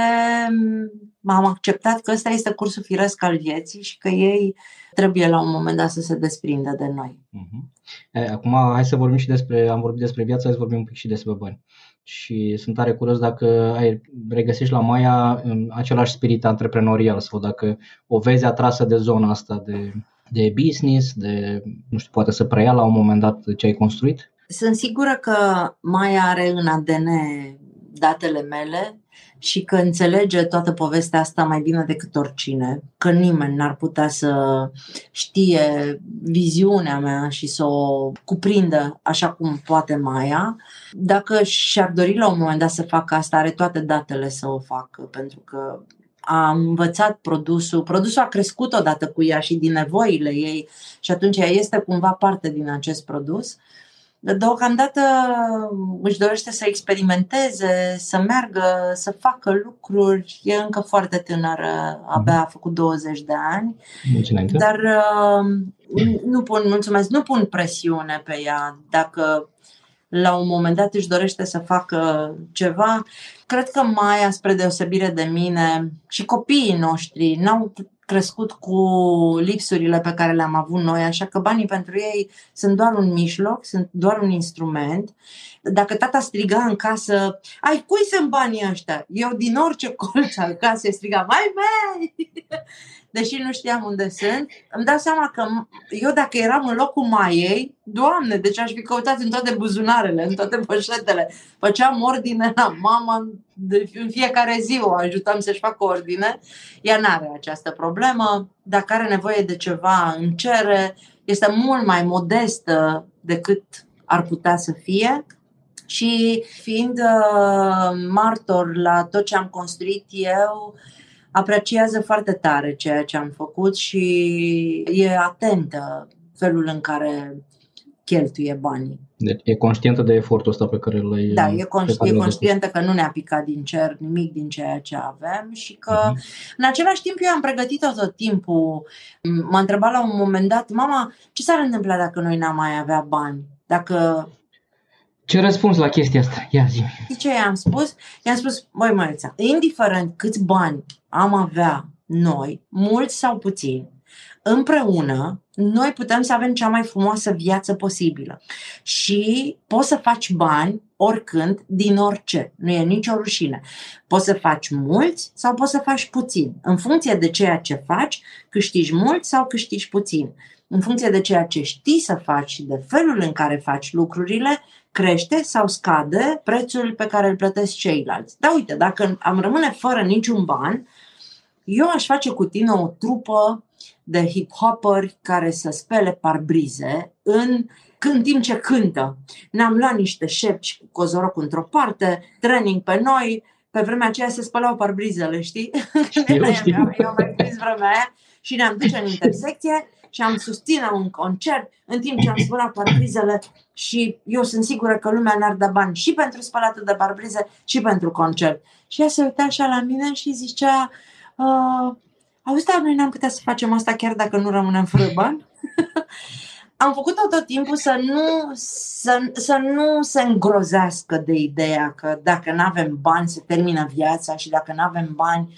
m-am acceptat că ăsta este cursul firesc al vieții și că ei trebuie la un moment dat să se desprindă de noi. Uh-huh. Acum hai să vorbim și despre, am vorbit despre viață, hai să vorbim un pic și despre bani. Și sunt tare curios dacă ai regăsești la Maia același spirit antreprenorial sau dacă o vezi atrasă de zona asta de, de business, de, nu știu, poate să preia la un moment dat ce ai construit? Sunt sigură că Maia are în ADN datele mele și că înțelege toată povestea asta mai bine decât oricine, că nimeni n-ar putea să știe viziunea mea și să o cuprindă așa cum poate Maia. Dacă și-ar dori la un moment dat să facă asta, are toate datele să o facă, pentru că a învățat produsul, produsul a crescut odată cu ea și din nevoile ei și atunci ea este cumva parte din acest produs. Uh, deocamdată își dorește să experimenteze, să meargă, să facă lucruri. E încă foarte tânără, abia a făcut 20 de ani. Mulțumesc. Dar uh, nu pun, mulțumesc, nu pun presiune pe ea. Dacă la un moment dat își dorește să facă ceva, cred că Maia, spre deosebire de mine, și copiii noștri n-au crescut cu lipsurile pe care le-am avut noi, așa că banii pentru ei sunt doar un mijloc, sunt doar un instrument. Dacă tata striga în casă, ai cui sunt banii ăștia? Eu din orice [laughs] colț al casei strigam, ai mei! [laughs] Deși nu știam unde sunt, îmi dau seama că eu dacă eram în locul Maiei, doamne, deci aș fi căutat în toate buzunarele, în toate poșetele. Făceam ordine la mama de, în fiecare zi o ajutam să-și facă ordine. Ea nu are această problemă. Dacă are nevoie de ceva, îmi cere. Este mult mai modestă decât ar putea să fie. Și fiind uh, martor la tot ce am construit eu, apreciază foarte tare ceea ce am făcut și e atentă felul în care cheltuie banii. Deci e conștientă de efortul ăsta pe care l-ai... Da, e, conști, e conștientă că nu ne-a picat din cer nimic din ceea ce avem și că uh-huh. în același timp eu am pregătit-o tot timpul. M-a întrebat la un moment dat, mama, ce s-ar întâmpla dacă noi n-am mai avea bani? Dacă ce răspuns la chestia asta? Ia zi ce i-am spus? I-am spus, băi măița, indiferent câți bani am avea noi, mulți sau puțini, împreună, noi putem să avem cea mai frumoasă viață posibilă. Și poți să faci bani oricând, din orice. Nu e nicio rușine. Poți să faci mulți sau poți să faci puțin. În funcție de ceea ce faci, câștigi mult sau câștigi puțin. În funcție de ceea ce știi să faci și de felul în care faci lucrurile, crește sau scade prețul pe care îl plătesc ceilalți. Dar uite, dacă am rămâne fără niciun ban, eu aș face cu tine o trupă de hip-hoperi care să spele parbrize în în timp ce cântă. Ne-am luat niște șepci cu cozoroc într-o parte, training pe noi, pe vremea aceea se spălau parbrizele, știi? Știu, [laughs] știu. Eu, eu mai prins vremea aia și ne-am dus în intersecție și am susținut un concert în timp ce am spălat parbrizele și eu sunt sigură că lumea n-ar da bani și pentru spălatul de parbrize și pentru concert. Și ea se uita așa la mine și zicea, uh, auzi, dar noi n-am putea să facem asta chiar dacă nu rămânem fără bani? [laughs] am făcut-o tot timpul să nu, să, să nu se îngrozească de ideea că dacă nu avem bani se termină viața și dacă nu avem bani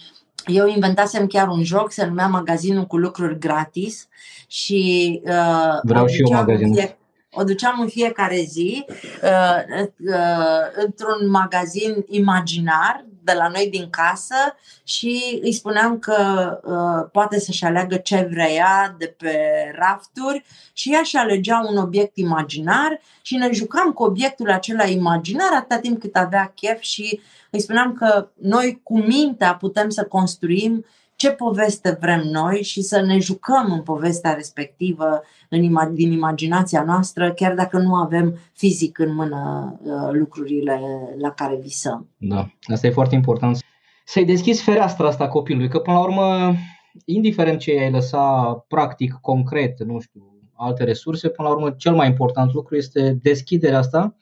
eu inventasem chiar un joc, se numea Magazinul cu lucruri gratis și uh, Vreau și eu magazin. Fie, o duceam în fiecare zi uh, uh, într-un magazin imaginar de la noi din casă și îi spuneam că uh, poate să-și aleagă ce vrea de pe rafturi și ea și alegea un obiect imaginar și ne jucam cu obiectul acela imaginar atâta timp cât avea chef și îi spuneam că noi cu mintea putem să construim ce poveste vrem noi și să ne jucăm în povestea respectivă în ima- din imaginația noastră, chiar dacă nu avem fizic în mână uh, lucrurile la care visăm. Da, asta e foarte important. Să-i deschizi fereastra asta copilului, că până la urmă, indiferent ce ai lăsa practic, concret, nu știu, alte resurse, până la urmă cel mai important lucru este deschiderea asta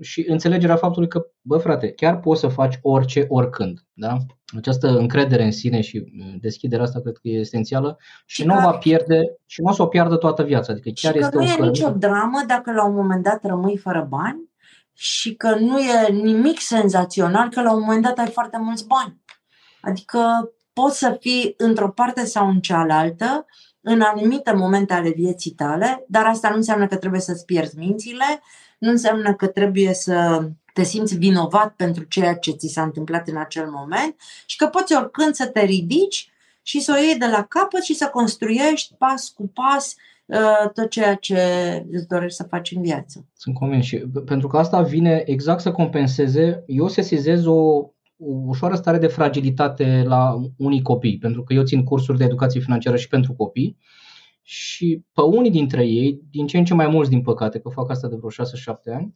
și înțelegerea faptului că, bă frate, chiar poți să faci orice, oricând. Da? Această încredere în sine și uh, deschiderea asta cred că e esențială și, și nu va pierde și nu o să o piardă toată viața. Adică chiar și este că nu o e nicio dramă dacă la un moment dat rămâi fără bani și că nu e nimic senzațional că la un moment dat ai foarte mulți bani. Adică poți să fii într-o parte sau în cealaltă în anumite momente ale vieții tale, dar asta nu înseamnă că trebuie să-ți pierzi mințile, nu înseamnă că trebuie să te simți vinovat pentru ceea ce ți s-a întâmplat în acel moment și că poți oricând să te ridici și să o iei de la capăt și să construiești pas cu pas uh, tot ceea ce îți dorești să faci în viață. Sunt convins și pentru că asta vine exact să compenseze, eu sesizez o, o ușoară stare de fragilitate la unii copii, pentru că eu țin cursuri de educație financiară și pentru copii și pe unii dintre ei, din ce în ce mai mulți din păcate, că fac asta de vreo 6-7 ani,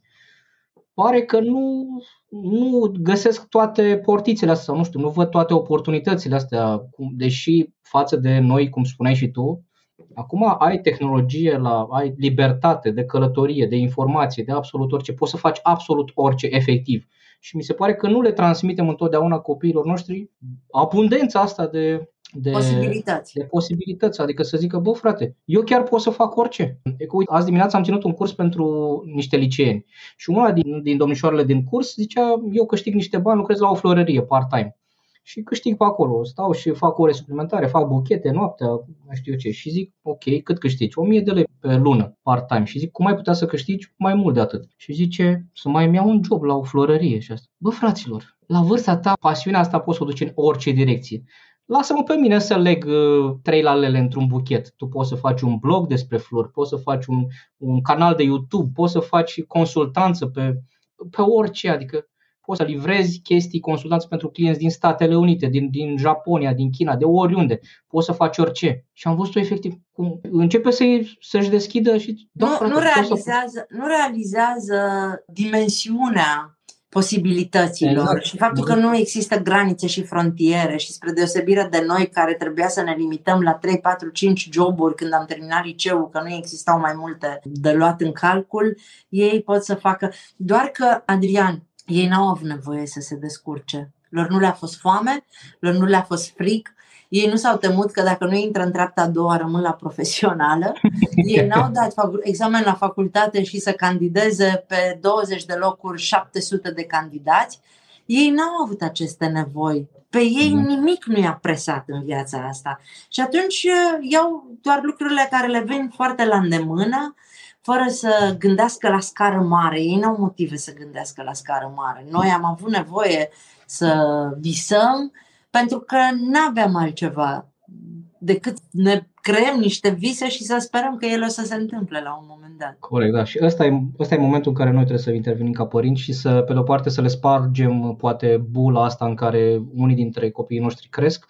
pare că nu, nu găsesc toate portițele astea sau nu știu, nu văd toate oportunitățile astea, deși față de noi, cum spuneai și tu, acum ai tehnologie, la, ai libertate de călătorie, de informație, de absolut orice, poți să faci absolut orice efectiv. Și mi se pare că nu le transmitem întotdeauna copiilor noștri abundența asta de de posibilități. de posibilități. Adică să zică, bă frate, eu chiar pot să fac orice. E că, uite, azi dimineața am ținut un curs pentru niște liceeni și una din, din domnișoarele din curs zicea, eu câștig niște bani, lucrez la o florărie part-time. Și câștig pe acolo, stau și fac ore suplimentare, fac buchete noaptea, nu știu ce. Și zic, ok, cât câștigi? 1000 de lei pe lună, part-time. Și zic, cum ai putea să câștigi mai mult de atât? Și zice, să mai îmi iau un job la o florărie și asta. Bă, fraților, la vârsta ta, pasiunea asta poți să o duci în orice direcție. Lasă-mă pe mine să leg uh, trei lalele într-un buchet. Tu poți să faci un blog despre flori, poți să faci un, un canal de YouTube, poți să faci consultanță pe, pe orice, adică poți să livrezi chestii, consultanță pentru clienți din Statele Unite, din, din Japonia, din China, de oriunde. Poți să faci orice. Și am văzut-o efectiv cum începe să, să-și deschidă și... Nu, frate, nu, realizează, să... nu realizează dimensiunea posibilităților exact. și faptul că nu există granițe și frontiere și spre deosebire de noi care trebuia să ne limităm la 3, 4, 5 joburi când am terminat liceul, că nu existau mai multe de luat în calcul, ei pot să facă. Doar că, Adrian, ei n-au avut nevoie să se descurce. Lor nu le-a fost foame, lor nu le-a fost fric, ei nu s-au temut că dacă nu intră în treapta a doua rămân la profesională. [laughs] Ei n-au dat examen la facultate și să candideze pe 20 de locuri 700 de candidați. Ei n-au avut aceste nevoi. Pe ei mm. nimic nu i-a presat în viața asta. Și atunci uh, iau doar lucrurile care le vin foarte la îndemână, fără să gândească la scară mare. Ei n-au motive să gândească la scară mare. Noi am avut nevoie să visăm, pentru că nu aveam altceva decât ne creăm niște vise și să sperăm că ele o să se întâmple la un moment dat. Corect, da. Și ăsta e, ăsta e momentul în care noi trebuie să intervenim ca părinți și să, pe de-o parte, să le spargem poate bula asta în care unii dintre copiii noștri cresc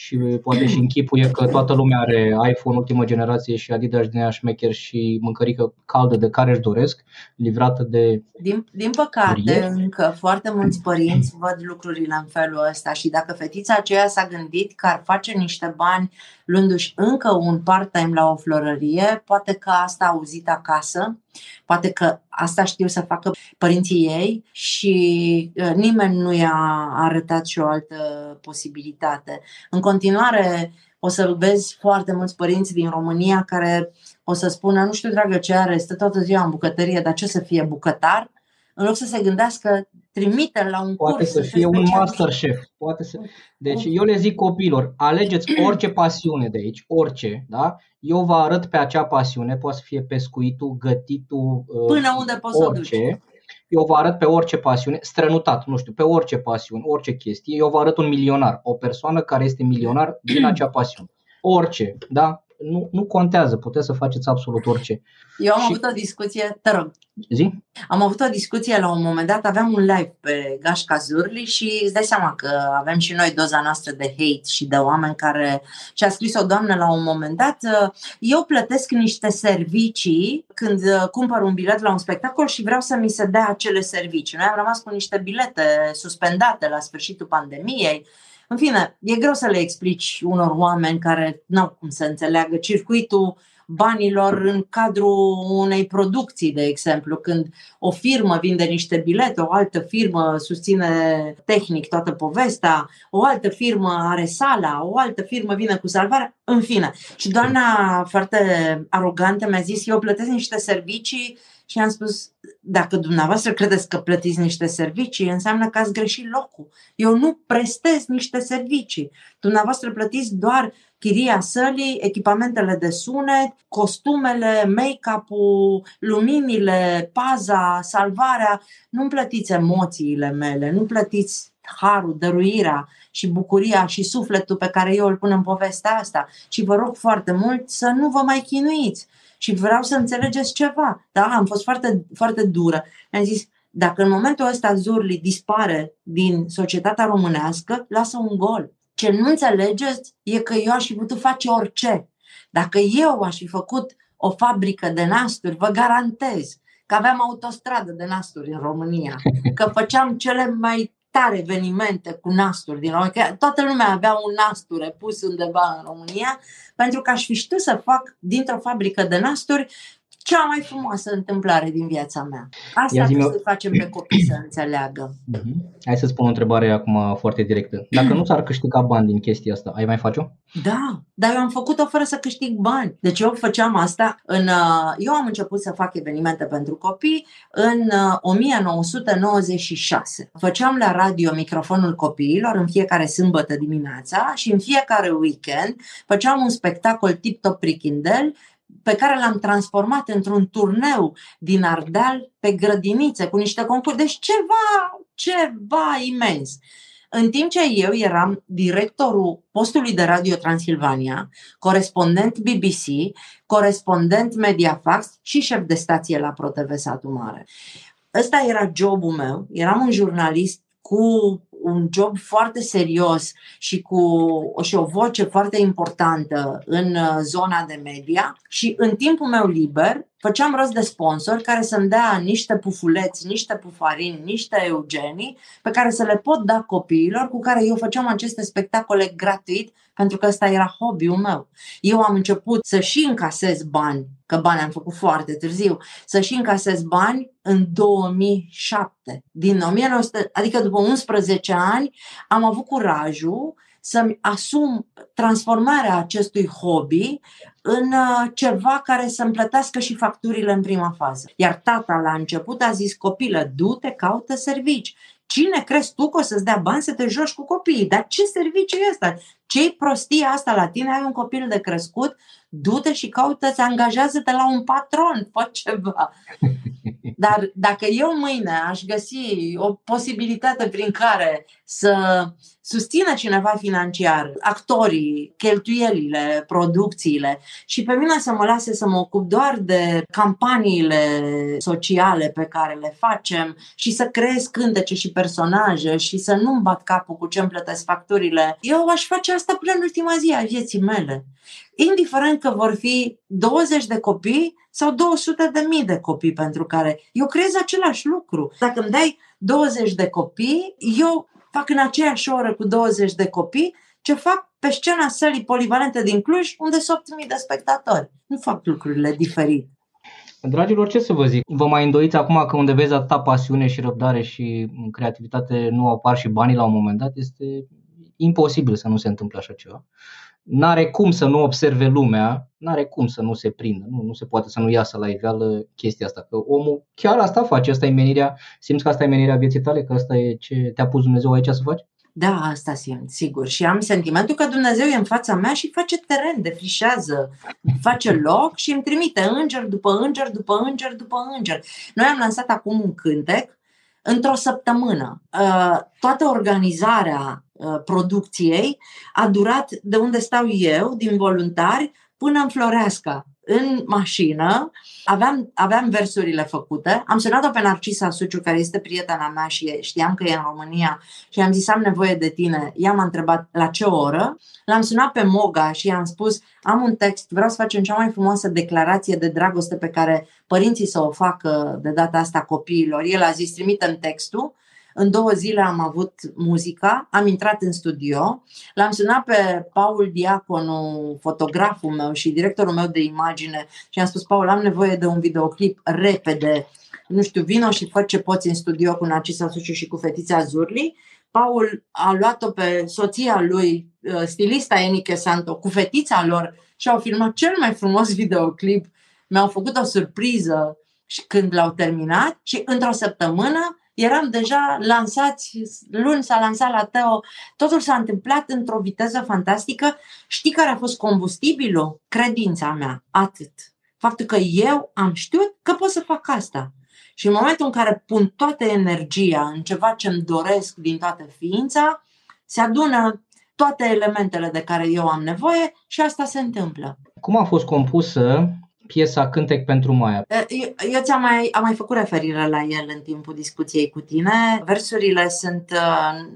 și poate și închipuie că toată lumea are iPhone ultimă generație și Adidas din aia șmecher și mâncărică caldă de care își doresc, livrată de Din, din păcate, curier. încă foarte mulți părinți văd lucrurile în felul ăsta și dacă fetița aceea s-a gândit că ar face niște bani luându-și încă un part-time la o florărie, poate că asta a auzit acasă, poate că asta știu să facă părinții ei și uh, nimeni nu i-a arătat și o altă posibilitate. În continuare, o să vezi foarte mulți părinți din România care o să spună, nu știu, dragă, ce are, stă toată ziua în bucătărie, dar ce să fie bucătar? În loc să se gândească, trimite la un Poate curs. să fie un master chef. Poate să... Deci eu le zic copilor, alegeți [clears throat] orice pasiune de aici, orice, da? Eu vă arăt pe acea pasiune, poate să fie pescuitul, gătitul, uh, Până unde poți orice. să duci. eu vă arăt pe orice pasiune, strănutat, nu știu, pe orice pasiune, orice chestie, eu vă arăt un milionar, o persoană care este milionar din acea pasiune. Orice, da? Nu, nu contează, puteți să faceți absolut orice. Eu am și... avut o discuție, te rog. Zi? Am avut o discuție la un moment dat, aveam un live pe Gașca Zurli și îți dai seama că avem și noi doza noastră de hate și de oameni care... Și a scris o doamnă la un moment dat, eu plătesc niște servicii când cumpăr un bilet la un spectacol și vreau să mi se dea acele servicii. Noi am rămas cu niște bilete suspendate la sfârșitul pandemiei în fine, e greu să le explici unor oameni care nu au cum să înțeleagă circuitul banilor în cadrul unei producții, de exemplu, când o firmă vinde niște bilete, o altă firmă susține tehnic toată povestea, o altă firmă are sala, o altă firmă vine cu salvarea, în fine. Și doamna foarte arogantă mi-a zis, eu plătesc niște servicii și am spus, dacă dumneavoastră credeți că plătiți niște servicii, înseamnă că ați greșit locul. Eu nu prestez niște servicii. Dumneavoastră plătiți doar chiria sălii, echipamentele de sunet, costumele, make-up-ul, luminile, paza, salvarea. Nu plătiți emoțiile mele, nu plătiți harul, dăruirea și bucuria și sufletul pe care eu îl pun în povestea asta. Și vă rog foarte mult să nu vă mai chinuiți și vreau să înțelegeți ceva. Da? Am fost foarte, foarte dură. Am zis, dacă în momentul ăsta Zurli dispare din societatea românească, lasă un gol. Ce nu înțelegeți e că eu aș fi putut face orice. Dacă eu aș fi făcut o fabrică de nasturi, vă garantez că aveam autostradă de nasturi în România, că făceam cele mai tare evenimente cu nasturi din România. Toată lumea avea un nasture pus undeva în România, pentru că aș fi știut să fac dintr-o fabrică de nasturi cea mai frumoasă întâmplare din viața mea. Asta trebuie să facem pe copii să înțeleagă. Uh-huh. Hai să spun o întrebare acum foarte directă. Dacă nu s-ar câștiga bani din chestia asta, ai mai face-o? Da, dar eu am făcut-o fără să câștig bani. Deci eu făceam asta în... Uh, eu am început să fac evenimente pentru copii în 1996. Uh, făceam la radio microfonul copiilor în fiecare sâmbătă dimineața și în fiecare weekend făceam un spectacol tip-top prichindel pe care l-am transformat într-un turneu din Ardeal pe grădinițe cu niște concurs. Deci ceva, ceva imens. În timp ce eu eram directorul postului de Radio Transilvania, corespondent BBC, corespondent Mediafax și șef de stație la ProTV Satu Mare. Ăsta era jobul meu, eram un jurnalist cu un job foarte serios și cu și o voce foarte importantă în uh, zona de media și în timpul meu liber făceam rost de sponsori care să-mi dea niște pufuleți, niște pufarini, niște eugenii pe care să le pot da copiilor cu care eu făceam aceste spectacole gratuit pentru că ăsta era hobby-ul meu. Eu am început să și încasez bani, că bani am făcut foarte târziu, să și încasez bani în 2007. Din 1900, adică după 11 ani, am avut curajul să-mi asum transformarea acestui hobby în uh, ceva care să-mi plătească și facturile în prima fază. Iar tata la început a zis, copilă, du-te, caută servici. Cine crezi tu că o să-ți dea bani să te joci cu copiii? Dar ce serviciu e ăsta? Ce-i prostia asta la tine? Ai un copil de crescut, du-te și caută-ți, angajează-te la un patron, fă ceva. [laughs] Dar dacă eu mâine aș găsi o posibilitate prin care să susțină cineva financiar actorii, cheltuielile, producțiile și pe mine să mă lase să mă ocup doar de campaniile sociale pe care le facem și să creez cântece și personaje și să nu-mi bat capul cu ce îmi plătesc facturile, eu aș face asta până în ultima zi a vieții mele. Indiferent că vor fi 20 de copii sau 200 de mii de copii pentru care eu creez același lucru. Dacă îmi dai 20 de copii, eu fac în aceeași oră cu 20 de copii ce fac pe scena sălii polivalente din Cluj, unde sunt 8.000 de spectatori. Nu fac lucrurile diferite. Dragilor, ce să vă zic? Vă mai îndoiți acum că unde vezi atâta pasiune și răbdare și creativitate nu apar și banii la un moment dat? Este imposibil să nu se întâmple așa ceva n-are cum să nu observe lumea, n-are cum să nu se prindă, nu, nu se poate să nu iasă la iveală chestia asta, că omul chiar asta face, asta e menirea, simți că asta e menirea vieții tale, că asta e ce te-a pus Dumnezeu aici să faci? Da, asta simt, sigur. Și am sentimentul că Dumnezeu e în fața mea și face teren, defrișează, face loc și îmi trimite înger după înger, după înger, după înger. Noi am lansat acum un cântec într-o săptămână. Uh, toată organizarea uh, producției a durat de unde stau eu, din voluntari, până în Floreasca în mașină, aveam, aveam versurile făcute, am sunat-o pe Narcisa Suciu, care este prietena mea și știam că e în România și am zis am nevoie de tine. Ea m-a întrebat la ce oră, l-am sunat pe Moga și i-am spus am un text, vreau să facem cea mai frumoasă declarație de dragoste pe care părinții să o facă de data asta copiilor. El a zis trimite textul în două zile am avut muzica, am intrat în studio, l-am sunat pe Paul Diaconu, fotograful meu și directorul meu de imagine și am spus, Paul, am nevoie de un videoclip repede, nu știu, vino și fă ce poți în studio cu Narcisa Suciu și cu fetița Zurli. Paul a luat-o pe soția lui, uh, stilista Enike Santo, cu fetița lor și au filmat cel mai frumos videoclip. Mi-au făcut o surpriză și când l-au terminat și într-o săptămână eram deja lansați, luni s-a lansat la Teo, totul s-a întâmplat într-o viteză fantastică. Știi care a fost combustibilul? Credința mea, atât. Faptul că eu am știut că pot să fac asta. Și în momentul în care pun toată energia în ceva ce îmi doresc din toată ființa, se adună toate elementele de care eu am nevoie și asta se întâmplă. Cum a fost compusă piesa Cântec pentru Maia. Eu, eu ți-am mai, am mai făcut referire la el în timpul discuției cu tine. Versurile sunt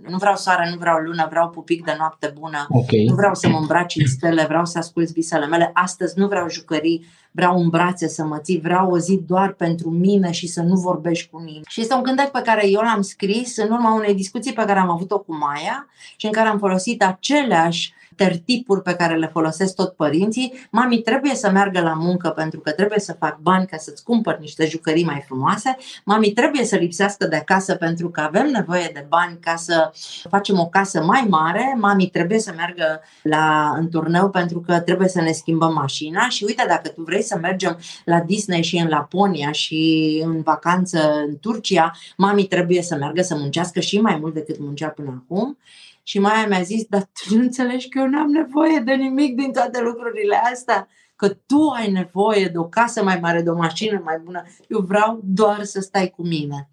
nu vreau soare, nu vreau lună, vreau pupic de noapte bună, okay. nu vreau să mă îmbraci în stele, vreau să asculți visele mele. Astăzi nu vreau jucării, vreau în brațe să mă ții, vreau o zi doar pentru mine și să nu vorbești cu mine. Și este un cântec pe care eu l-am scris în urma unei discuții pe care am avut-o cu Maia și în care am folosit aceleași tertipuri pe care le folosesc tot părinții. Mami trebuie să meargă la muncă pentru că trebuie să fac bani ca să-ți cumpăr niște jucării mai frumoase. Mami trebuie să lipsească de acasă pentru că avem nevoie de bani ca să facem o casă mai mare. Mami trebuie să meargă la în turneu pentru că trebuie să ne schimbăm mașina și uite, dacă tu vrei să mergem la Disney și în Laponia și în vacanță în Turcia, mami trebuie să meargă să muncească și mai mult decât muncea până acum. Și Maia mi-a zis, dar tu nu înțelegi că eu n-am nevoie de nimic din toate lucrurile astea, că tu ai nevoie de o casă mai mare, de o mașină mai bună. Eu vreau doar să stai cu mine.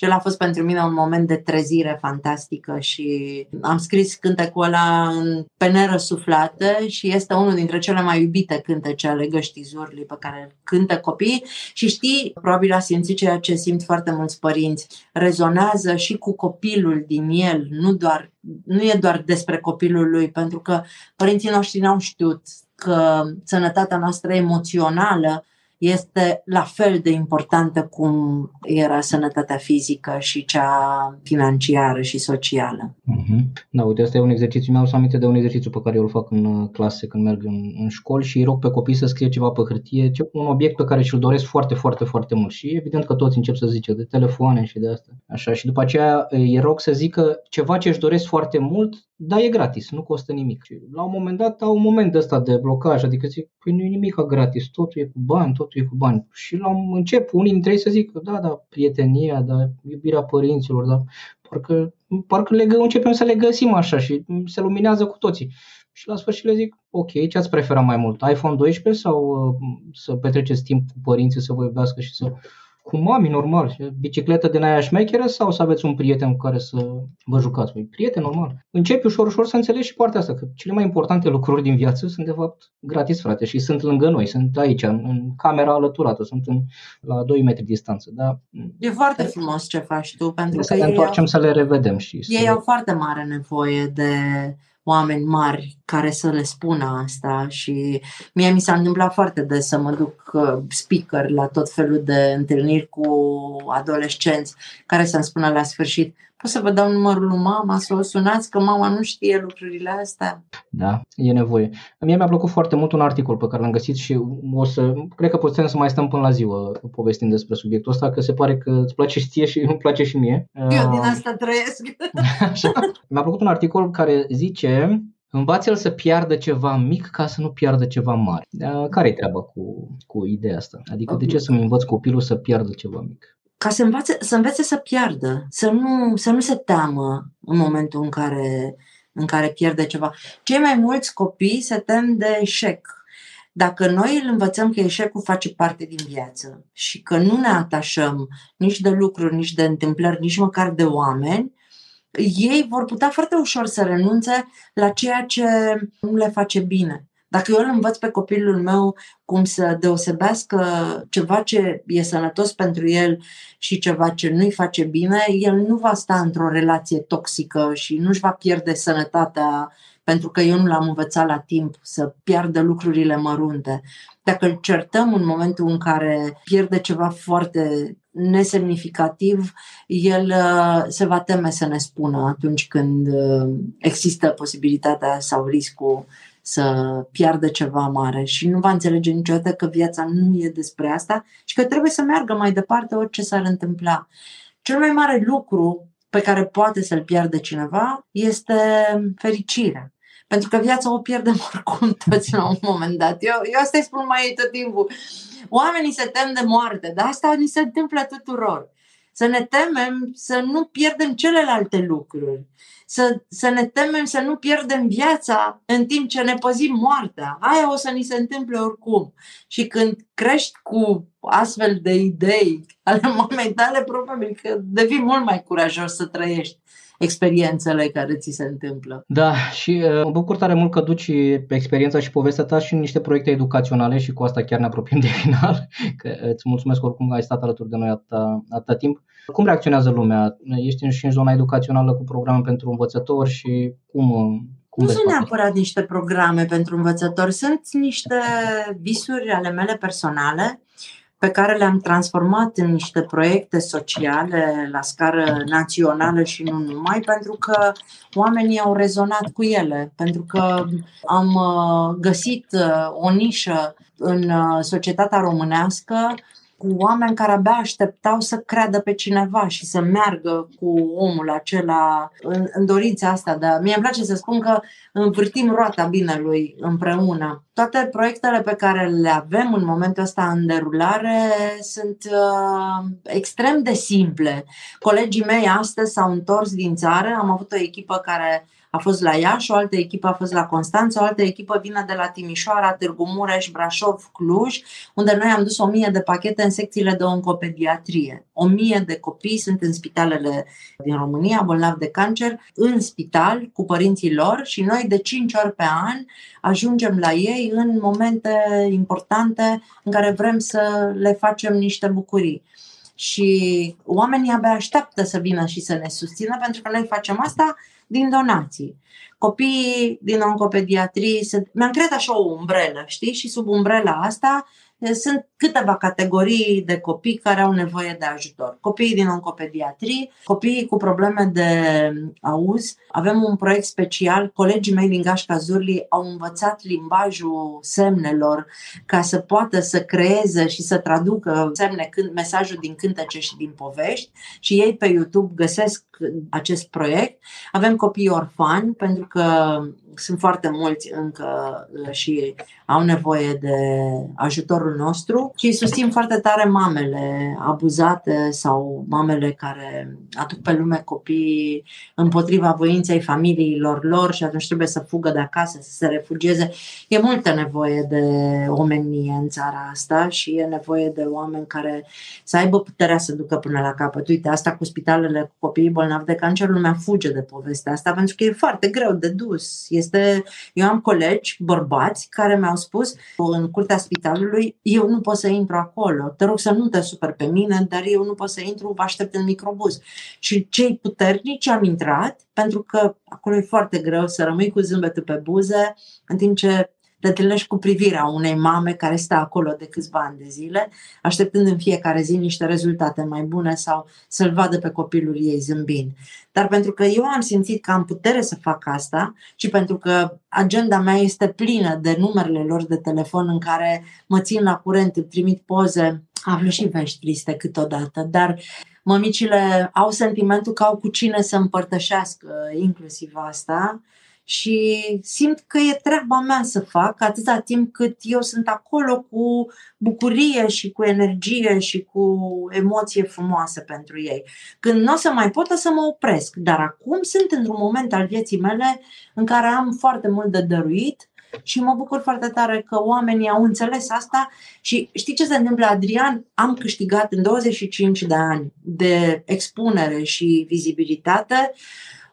Și el a fost pentru mine un moment de trezire fantastică și am scris cântecul ăla în peneră suflată și este unul dintre cele mai iubite cântece ale găștii Zurli pe care cântă copiii și știi, probabil a simțit ceea ce simt foarte mulți părinți, rezonează și cu copilul din el, nu, doar, nu e doar despre copilul lui, pentru că părinții noștri n-au știut că sănătatea noastră emoțională este la fel de importantă cum era sănătatea fizică și cea financiară și socială. Uh-huh. Da, uite, asta e un exercițiu, mi-au aminte de un exercițiu pe care eu îl fac în uh, clase când merg în, în școli și îi rog pe copii să scrie ceva pe hârtie, un obiect pe care și-l doresc foarte, foarte, foarte mult și evident că toți încep să zice de telefoane și de asta. Așa, și după aceea îi rog să zică ceva ce își doresc foarte mult, dar e gratis, nu costă nimic. Și la un moment dat au un moment ăsta de blocaj, adică zic, păi nu e nimic gratis, totul e cu bani, totul e cu bani. Și la un încep, unii dintre ei să zic, da, da, prietenia, da, iubirea părinților, da, parcă, parcă le, începem să le găsim așa și se luminează cu toții. Și la sfârșit le zic, ok, ce ați prefera mai mult, iPhone 12 sau uh, să petreceți timp cu părinții, să vă iubească și să cu mami, normal. Bicicletă din aia șmecheră sau să aveți un prieten cu care să vă jucați? Păi, prieten, normal. Începi ușor, ușor să înțelegi și partea asta, că cele mai importante lucruri din viață sunt de fapt gratis, frate, și sunt lângă noi, sunt aici, în camera alăturată, sunt în, la 2 metri distanță. Da? E foarte frumos ce faci tu, pentru că să ne întoarcem au, să le revedem. Și ei să... au foarte mare nevoie de oameni mari care să le spună asta și mie mi s-a întâmplat foarte des să mă duc uh, speaker la tot felul de întâlniri cu adolescenți care să-mi spună la sfârșit pot să vă dau numărul lui mama, să o sunați, că mama nu știe lucrurile astea. Da, e nevoie. Mie mi-a plăcut foarte mult un articol pe care l-am găsit și o să, cred că putem să mai stăm până la ziua povestind despre subiectul ăsta, că se pare că îți place și ție și [laughs] îmi place și mie. Eu din asta trăiesc. [laughs] Așa. Mi-a plăcut un articol care zice Învață-l să piardă ceva mic ca să nu piardă ceva mare. Care e treaba cu, cu ideea asta? Adică de ce să-mi învăț copilul să piardă ceva mic? Ca să învețe, să învețe să piardă, să nu, să nu se teamă în momentul în care, în care pierde ceva. Cei mai mulți copii se tem de eșec. Dacă noi îl învățăm că eșecul face parte din viață și că nu ne atașăm nici de lucruri, nici de întâmplări, nici măcar de oameni, ei vor putea foarte ușor să renunțe la ceea ce nu le face bine. Dacă eu îl învăț pe copilul meu cum să deosebească ceva ce e sănătos pentru el și ceva ce nu-i face bine, el nu va sta într-o relație toxică și nu-și va pierde sănătatea pentru că eu nu l-am învățat la timp să piardă lucrurile mărunte. Dacă îl certăm în momentul în care pierde ceva foarte nesemnificativ, el uh, se va teme să ne spună atunci când uh, există posibilitatea sau riscul să piardă ceva mare și nu va înțelege niciodată că viața nu e despre asta și că trebuie să meargă mai departe orice s-ar întâmpla. Cel mai mare lucru pe care poate să-l piardă cineva este fericirea. Pentru că viața o pierdem [laughs] oricum toți la un moment dat. Eu, eu asta îi spun mai tot timpul. Oamenii se tem de moarte, dar asta ni se întâmplă tuturor. Să ne temem să nu pierdem celelalte lucruri să, să ne temem să nu pierdem viața în timp ce ne păzim moartea. Aia o să ni se întâmple oricum. Și când crești cu astfel de idei ale mamei tale, probabil că devii mult mai curajos să trăiești experiențele care ți se întâmplă. Da, și uh, mă bucur tare mult că duci experiența și povestea ta și în niște proiecte educaționale și cu asta chiar ne apropiem de final. [laughs] Că îți mulțumesc oricum că ai stat alături de noi atâta, atâta timp. Cum reacționează lumea? Ești și în zona educațională cu programe pentru învățători și cum, cum nu sunt neapărat niște programe pentru învățători, sunt niște visuri ale mele personale pe care le-am transformat în niște proiecte sociale la scară națională și nu numai, pentru că oamenii au rezonat cu ele, pentru că am uh, găsit uh, o nișă în uh, societatea românească cu oameni care abia așteptau să creadă pe cineva și să meargă cu omul acela în, în dorința asta. De, mie îmi place să spun că învârtim roata binelui împreună. Toate proiectele pe care le avem în momentul ăsta în derulare sunt uh, extrem de simple. Colegii mei astăzi s-au întors din țară, am avut o echipă care a fost la Iași, o altă echipă a fost la Constanța, o altă echipă vine de la Timișoara, Târgu Mureș, Brașov, Cluj, unde noi am dus o mie de pachete în secțiile de oncopediatrie. O mie de copii sunt în spitalele din România, bolnavi de cancer, în spital cu părinții lor și noi de 5 ori pe an ajungem la ei în momente importante în care vrem să le facem niște bucurii și oamenii abia așteaptă să vină și să ne susțină pentru că noi facem asta din donații. Copiii din oncopediatrie, mi-am creat așa o umbrelă, știi? Și sub umbrela asta sunt câteva categorii de copii care au nevoie de ajutor. Copiii din oncopediatrie, copiii cu probleme de auz. Avem un proiect special, colegii mei din Gașca Zurli au învățat limbajul semnelor ca să poată să creeze și să traducă semne, mesajul din cântece și din povești și ei pe YouTube găsesc acest proiect. Avem copii orfani pentru că sunt foarte mulți încă uh, și au nevoie de ajutorul nostru și susțin foarte tare mamele abuzate sau mamele care aduc pe lume copii împotriva voinței familiilor lor și atunci trebuie să fugă de acasă, să se refugieze. E multă nevoie de omenie în țara asta și e nevoie de oameni care să aibă puterea să ducă până la capăt. Uite, asta cu spitalele cu copiii bolnavi de cancer, lumea fuge de povestea asta pentru că e foarte greu de dus. Este... Eu am colegi, bărbați, care mi-au spus în curtea spitalului, eu nu pot să intru acolo, te rog să nu te super pe mine, dar eu nu pot să intru, vă aștept în microbus. Și cei puternici am intrat, pentru că acolo e foarte greu să rămâi cu zâmbetul pe buze, în timp ce te întâlnești cu privirea unei mame care stă acolo de câțiva ani de zile, așteptând în fiecare zi niște rezultate mai bune sau să-l vadă pe copilul ei zâmbind. Dar pentru că eu am simțit că am putere să fac asta și pentru că agenda mea este plină de numerele lor de telefon în care mă țin la curent, îmi trimit poze, aflu și vești triste câteodată, dar mămicile au sentimentul că au cu cine să împărtășească inclusiv asta și simt că e treaba mea să fac atâta timp cât eu sunt acolo cu bucurie și cu energie și cu emoție frumoasă pentru ei. Când nu o să mai pot, o să mă opresc, dar acum sunt într-un moment al vieții mele în care am foarte mult de dăruit și mă bucur foarte tare că oamenii au înțeles asta și știi ce se întâmplă, Adrian? Am câștigat în 25 de ani de expunere și vizibilitate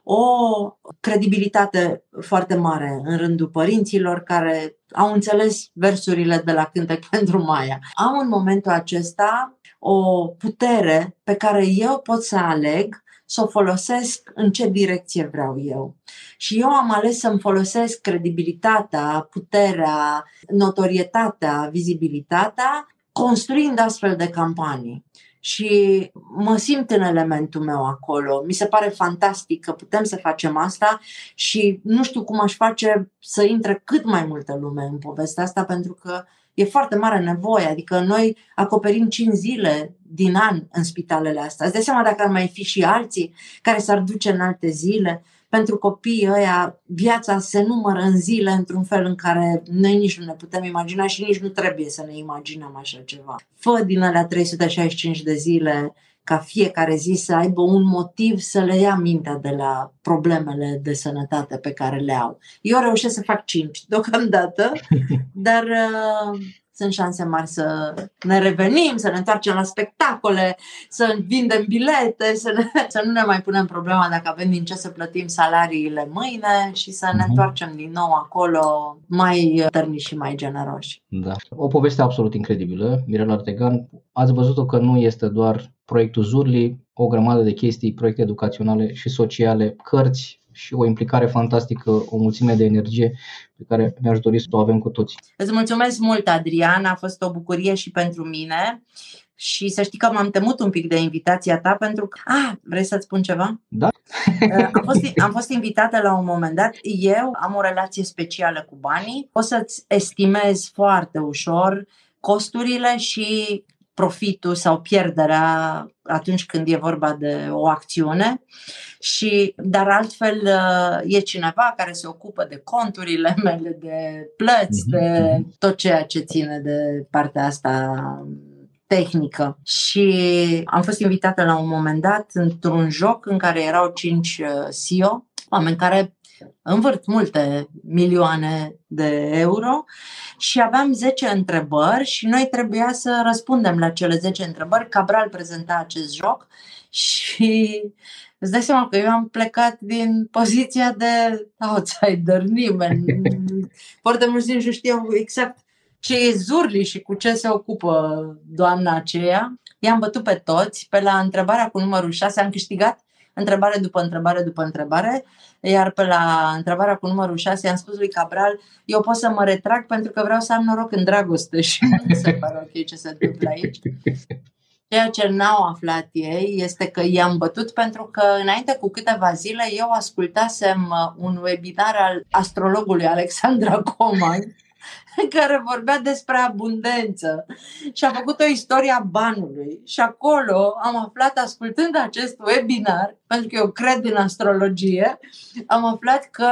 o credibilitate foarte mare în rândul părinților care au înțeles versurile de la Cântec [laughs] pentru Maia. Am în momentul acesta o putere pe care eu pot să aleg să o folosesc în ce direcție vreau eu. Și eu am ales să-mi folosesc credibilitatea, puterea, notorietatea, vizibilitatea, construind astfel de campanii. Și mă simt în elementul meu acolo. Mi se pare fantastic că putem să facem asta și nu știu cum aș face să intre cât mai multă lume în povestea asta, pentru că e foarte mare nevoie. Adică noi acoperim 5 zile din an în spitalele astea. Îți dai seama dacă ar mai fi și alții care s-ar duce în alte zile? Pentru copiii ăia, viața se numără în zile într-un fel în care noi nici nu ne putem imagina și nici nu trebuie să ne imaginăm așa ceva. Fă din alea 365 de zile ca fiecare zi să aibă un motiv să le ia mintea de la problemele de sănătate pe care le au. Eu reușesc să fac 5 deocamdată, [laughs] dar uh, sunt șanse mari să ne revenim, să ne întoarcem la spectacole, să vindem bilete, să, ne, [laughs] să nu ne mai punem problema dacă avem din ce să plătim salariile mâine și să ne uh-huh. întoarcem din nou acolo mai tărni și mai generoși. Da. O poveste absolut incredibilă, Mirela Artegan. Ați văzut-o că nu este doar proiectul Zurli, o grămadă de chestii, proiecte educaționale și sociale, cărți, și o implicare fantastică, o mulțime de energie pe care mi-aș dori să o avem cu toți. Îți mulțumesc mult, Adrian, a fost o bucurie și pentru mine. Și să știi că m-am temut un pic de invitația ta pentru că... Ah, vrei să-ți spun ceva? Da. [laughs] am, fost, am fost invitată la un moment dat. Eu am o relație specială cu banii. O să-ți estimez foarte ușor costurile și profitul sau pierderea atunci când e vorba de o acțiune. Și, dar altfel uh, e cineva care se ocupă de conturile [laughs] mele, de plăți, mhm, de mhm. tot ceea ce ține de partea asta tehnică. Și am fost invitată la un moment dat într-un joc în care erau cinci uh, CEO, oameni care învârt multe milioane de euro și aveam 10 întrebări și noi trebuia să răspundem la cele 10 întrebări. Cabral prezenta acest joc și îți dai seama că eu am plecat din poziția de outsider, nimeni. [laughs] Foarte mulți nici nu știau exact ce e Zurli și cu ce se ocupă doamna aceea. I-am bătut pe toți. Pe la întrebarea cu numărul 6 am câștigat întrebare după întrebare după întrebare, iar pe la întrebarea cu numărul 6 am spus lui Cabral, eu pot să mă retrag pentru că vreau să am noroc în dragoste. [laughs] Și nu se pare ok ce se întâmplă aici. Ceea ce n-au aflat ei este că i-am bătut pentru că înainte cu câteva zile eu ascultasem uh, un webinar al astrologului Alexandra Coman [laughs] care vorbea despre abundență și a făcut o istorie a banului. Și acolo am aflat, ascultând acest webinar, pentru că eu cred în astrologie, am aflat că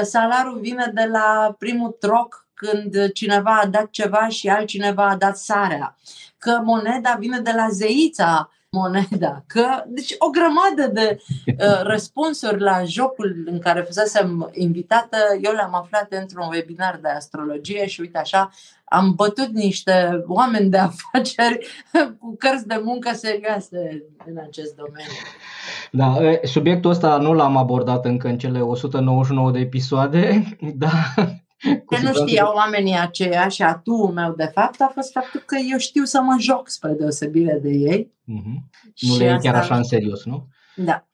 ă, salarul vine de la primul troc când cineva a dat ceva și altcineva a dat sarea. Că moneda vine de la zeița moneda. Că, deci o grămadă de [laughs] uh, răspunsuri la jocul în care fusesem invitată, eu le-am aflat într-un webinar de astrologie și uite așa, am bătut niște oameni de [laughs] afaceri cu cărți de muncă serioase în acest domeniu. Da, subiectul ăsta nu l-am abordat încă în cele 199 de episoade, [laughs] dar [laughs] ce nu știau oamenii aceia și atul meu, de fapt, a fost faptul că eu știu să mă joc spre deosebire de ei. Mm-hmm. Nu le chiar așa în serios, nu? Da.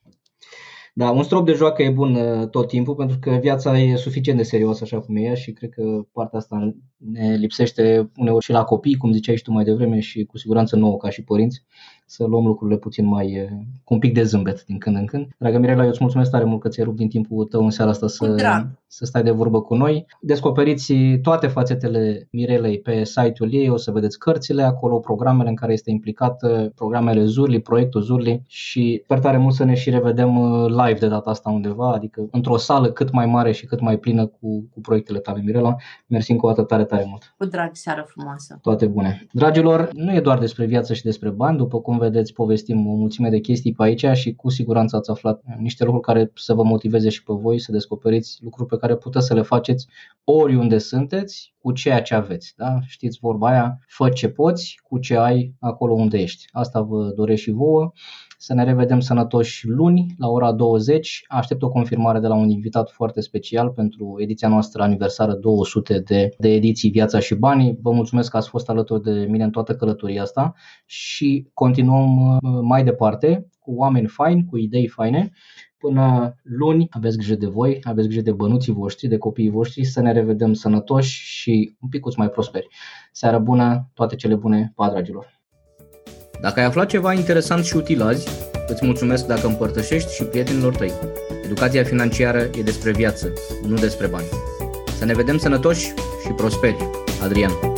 Da, un strop de joacă e bun uh, tot timpul pentru că viața e suficient de serioasă așa cum e și cred că partea asta ne lipsește uneori și la copii, cum ziceai și tu mai devreme și cu siguranță nouă ca și părinți. Să luăm lucrurile puțin mai cu un pic de zâmbet din când în când. Dragă Mirela, eu îți mulțumesc tare mult că ți-ai rupt din timpul tău în seara asta să, să stai de vorbă cu noi. Descoperiți toate fațetele Mirelei pe site-ul ei, o să vedeți cărțile acolo, programele în care este implicată, programele Zurli, proiectul Zurli și sper tare mult să ne și revedem live de data asta undeva, adică într-o sală cât mai mare și cât mai plină cu, cu proiectele tale, Mirela. Mersi încă o dată tare, tare mult. Cu drag, seară frumoasă. Toate bune. Dragilor, nu e doar despre viață și despre bani, după cum vedeți, povestim o mulțime de chestii pe aici și cu siguranță ați aflat niște lucruri care să vă motiveze și pe voi să descoperiți lucruri pe care puteți să le faceți oriunde sunteți, cu ceea ce aveți. Da? Știți vorba aia, fă ce poți cu ce ai acolo unde ești. Asta vă doresc și vouă. Să ne revedem sănătoși luni la ora 20. Aștept o confirmare de la un invitat foarte special pentru ediția noastră aniversară 200 de, de ediții Viața și Banii. Vă mulțumesc că ați fost alături de mine în toată călătoria asta și continuăm uh, mai departe cu oameni faini, cu idei faine. Până luni, aveți grijă de voi, aveți grijă de bănuții voștri, de copiii voștri, să ne revedem sănătoși și un pic mai prosperi. Seară bună, toate cele bune, pa dragilor! Dacă ai aflat ceva interesant și util azi, îți mulțumesc dacă împărtășești și prietenilor tăi. Educația financiară e despre viață, nu despre bani. Să ne vedem sănătoși și prosperi. Adrian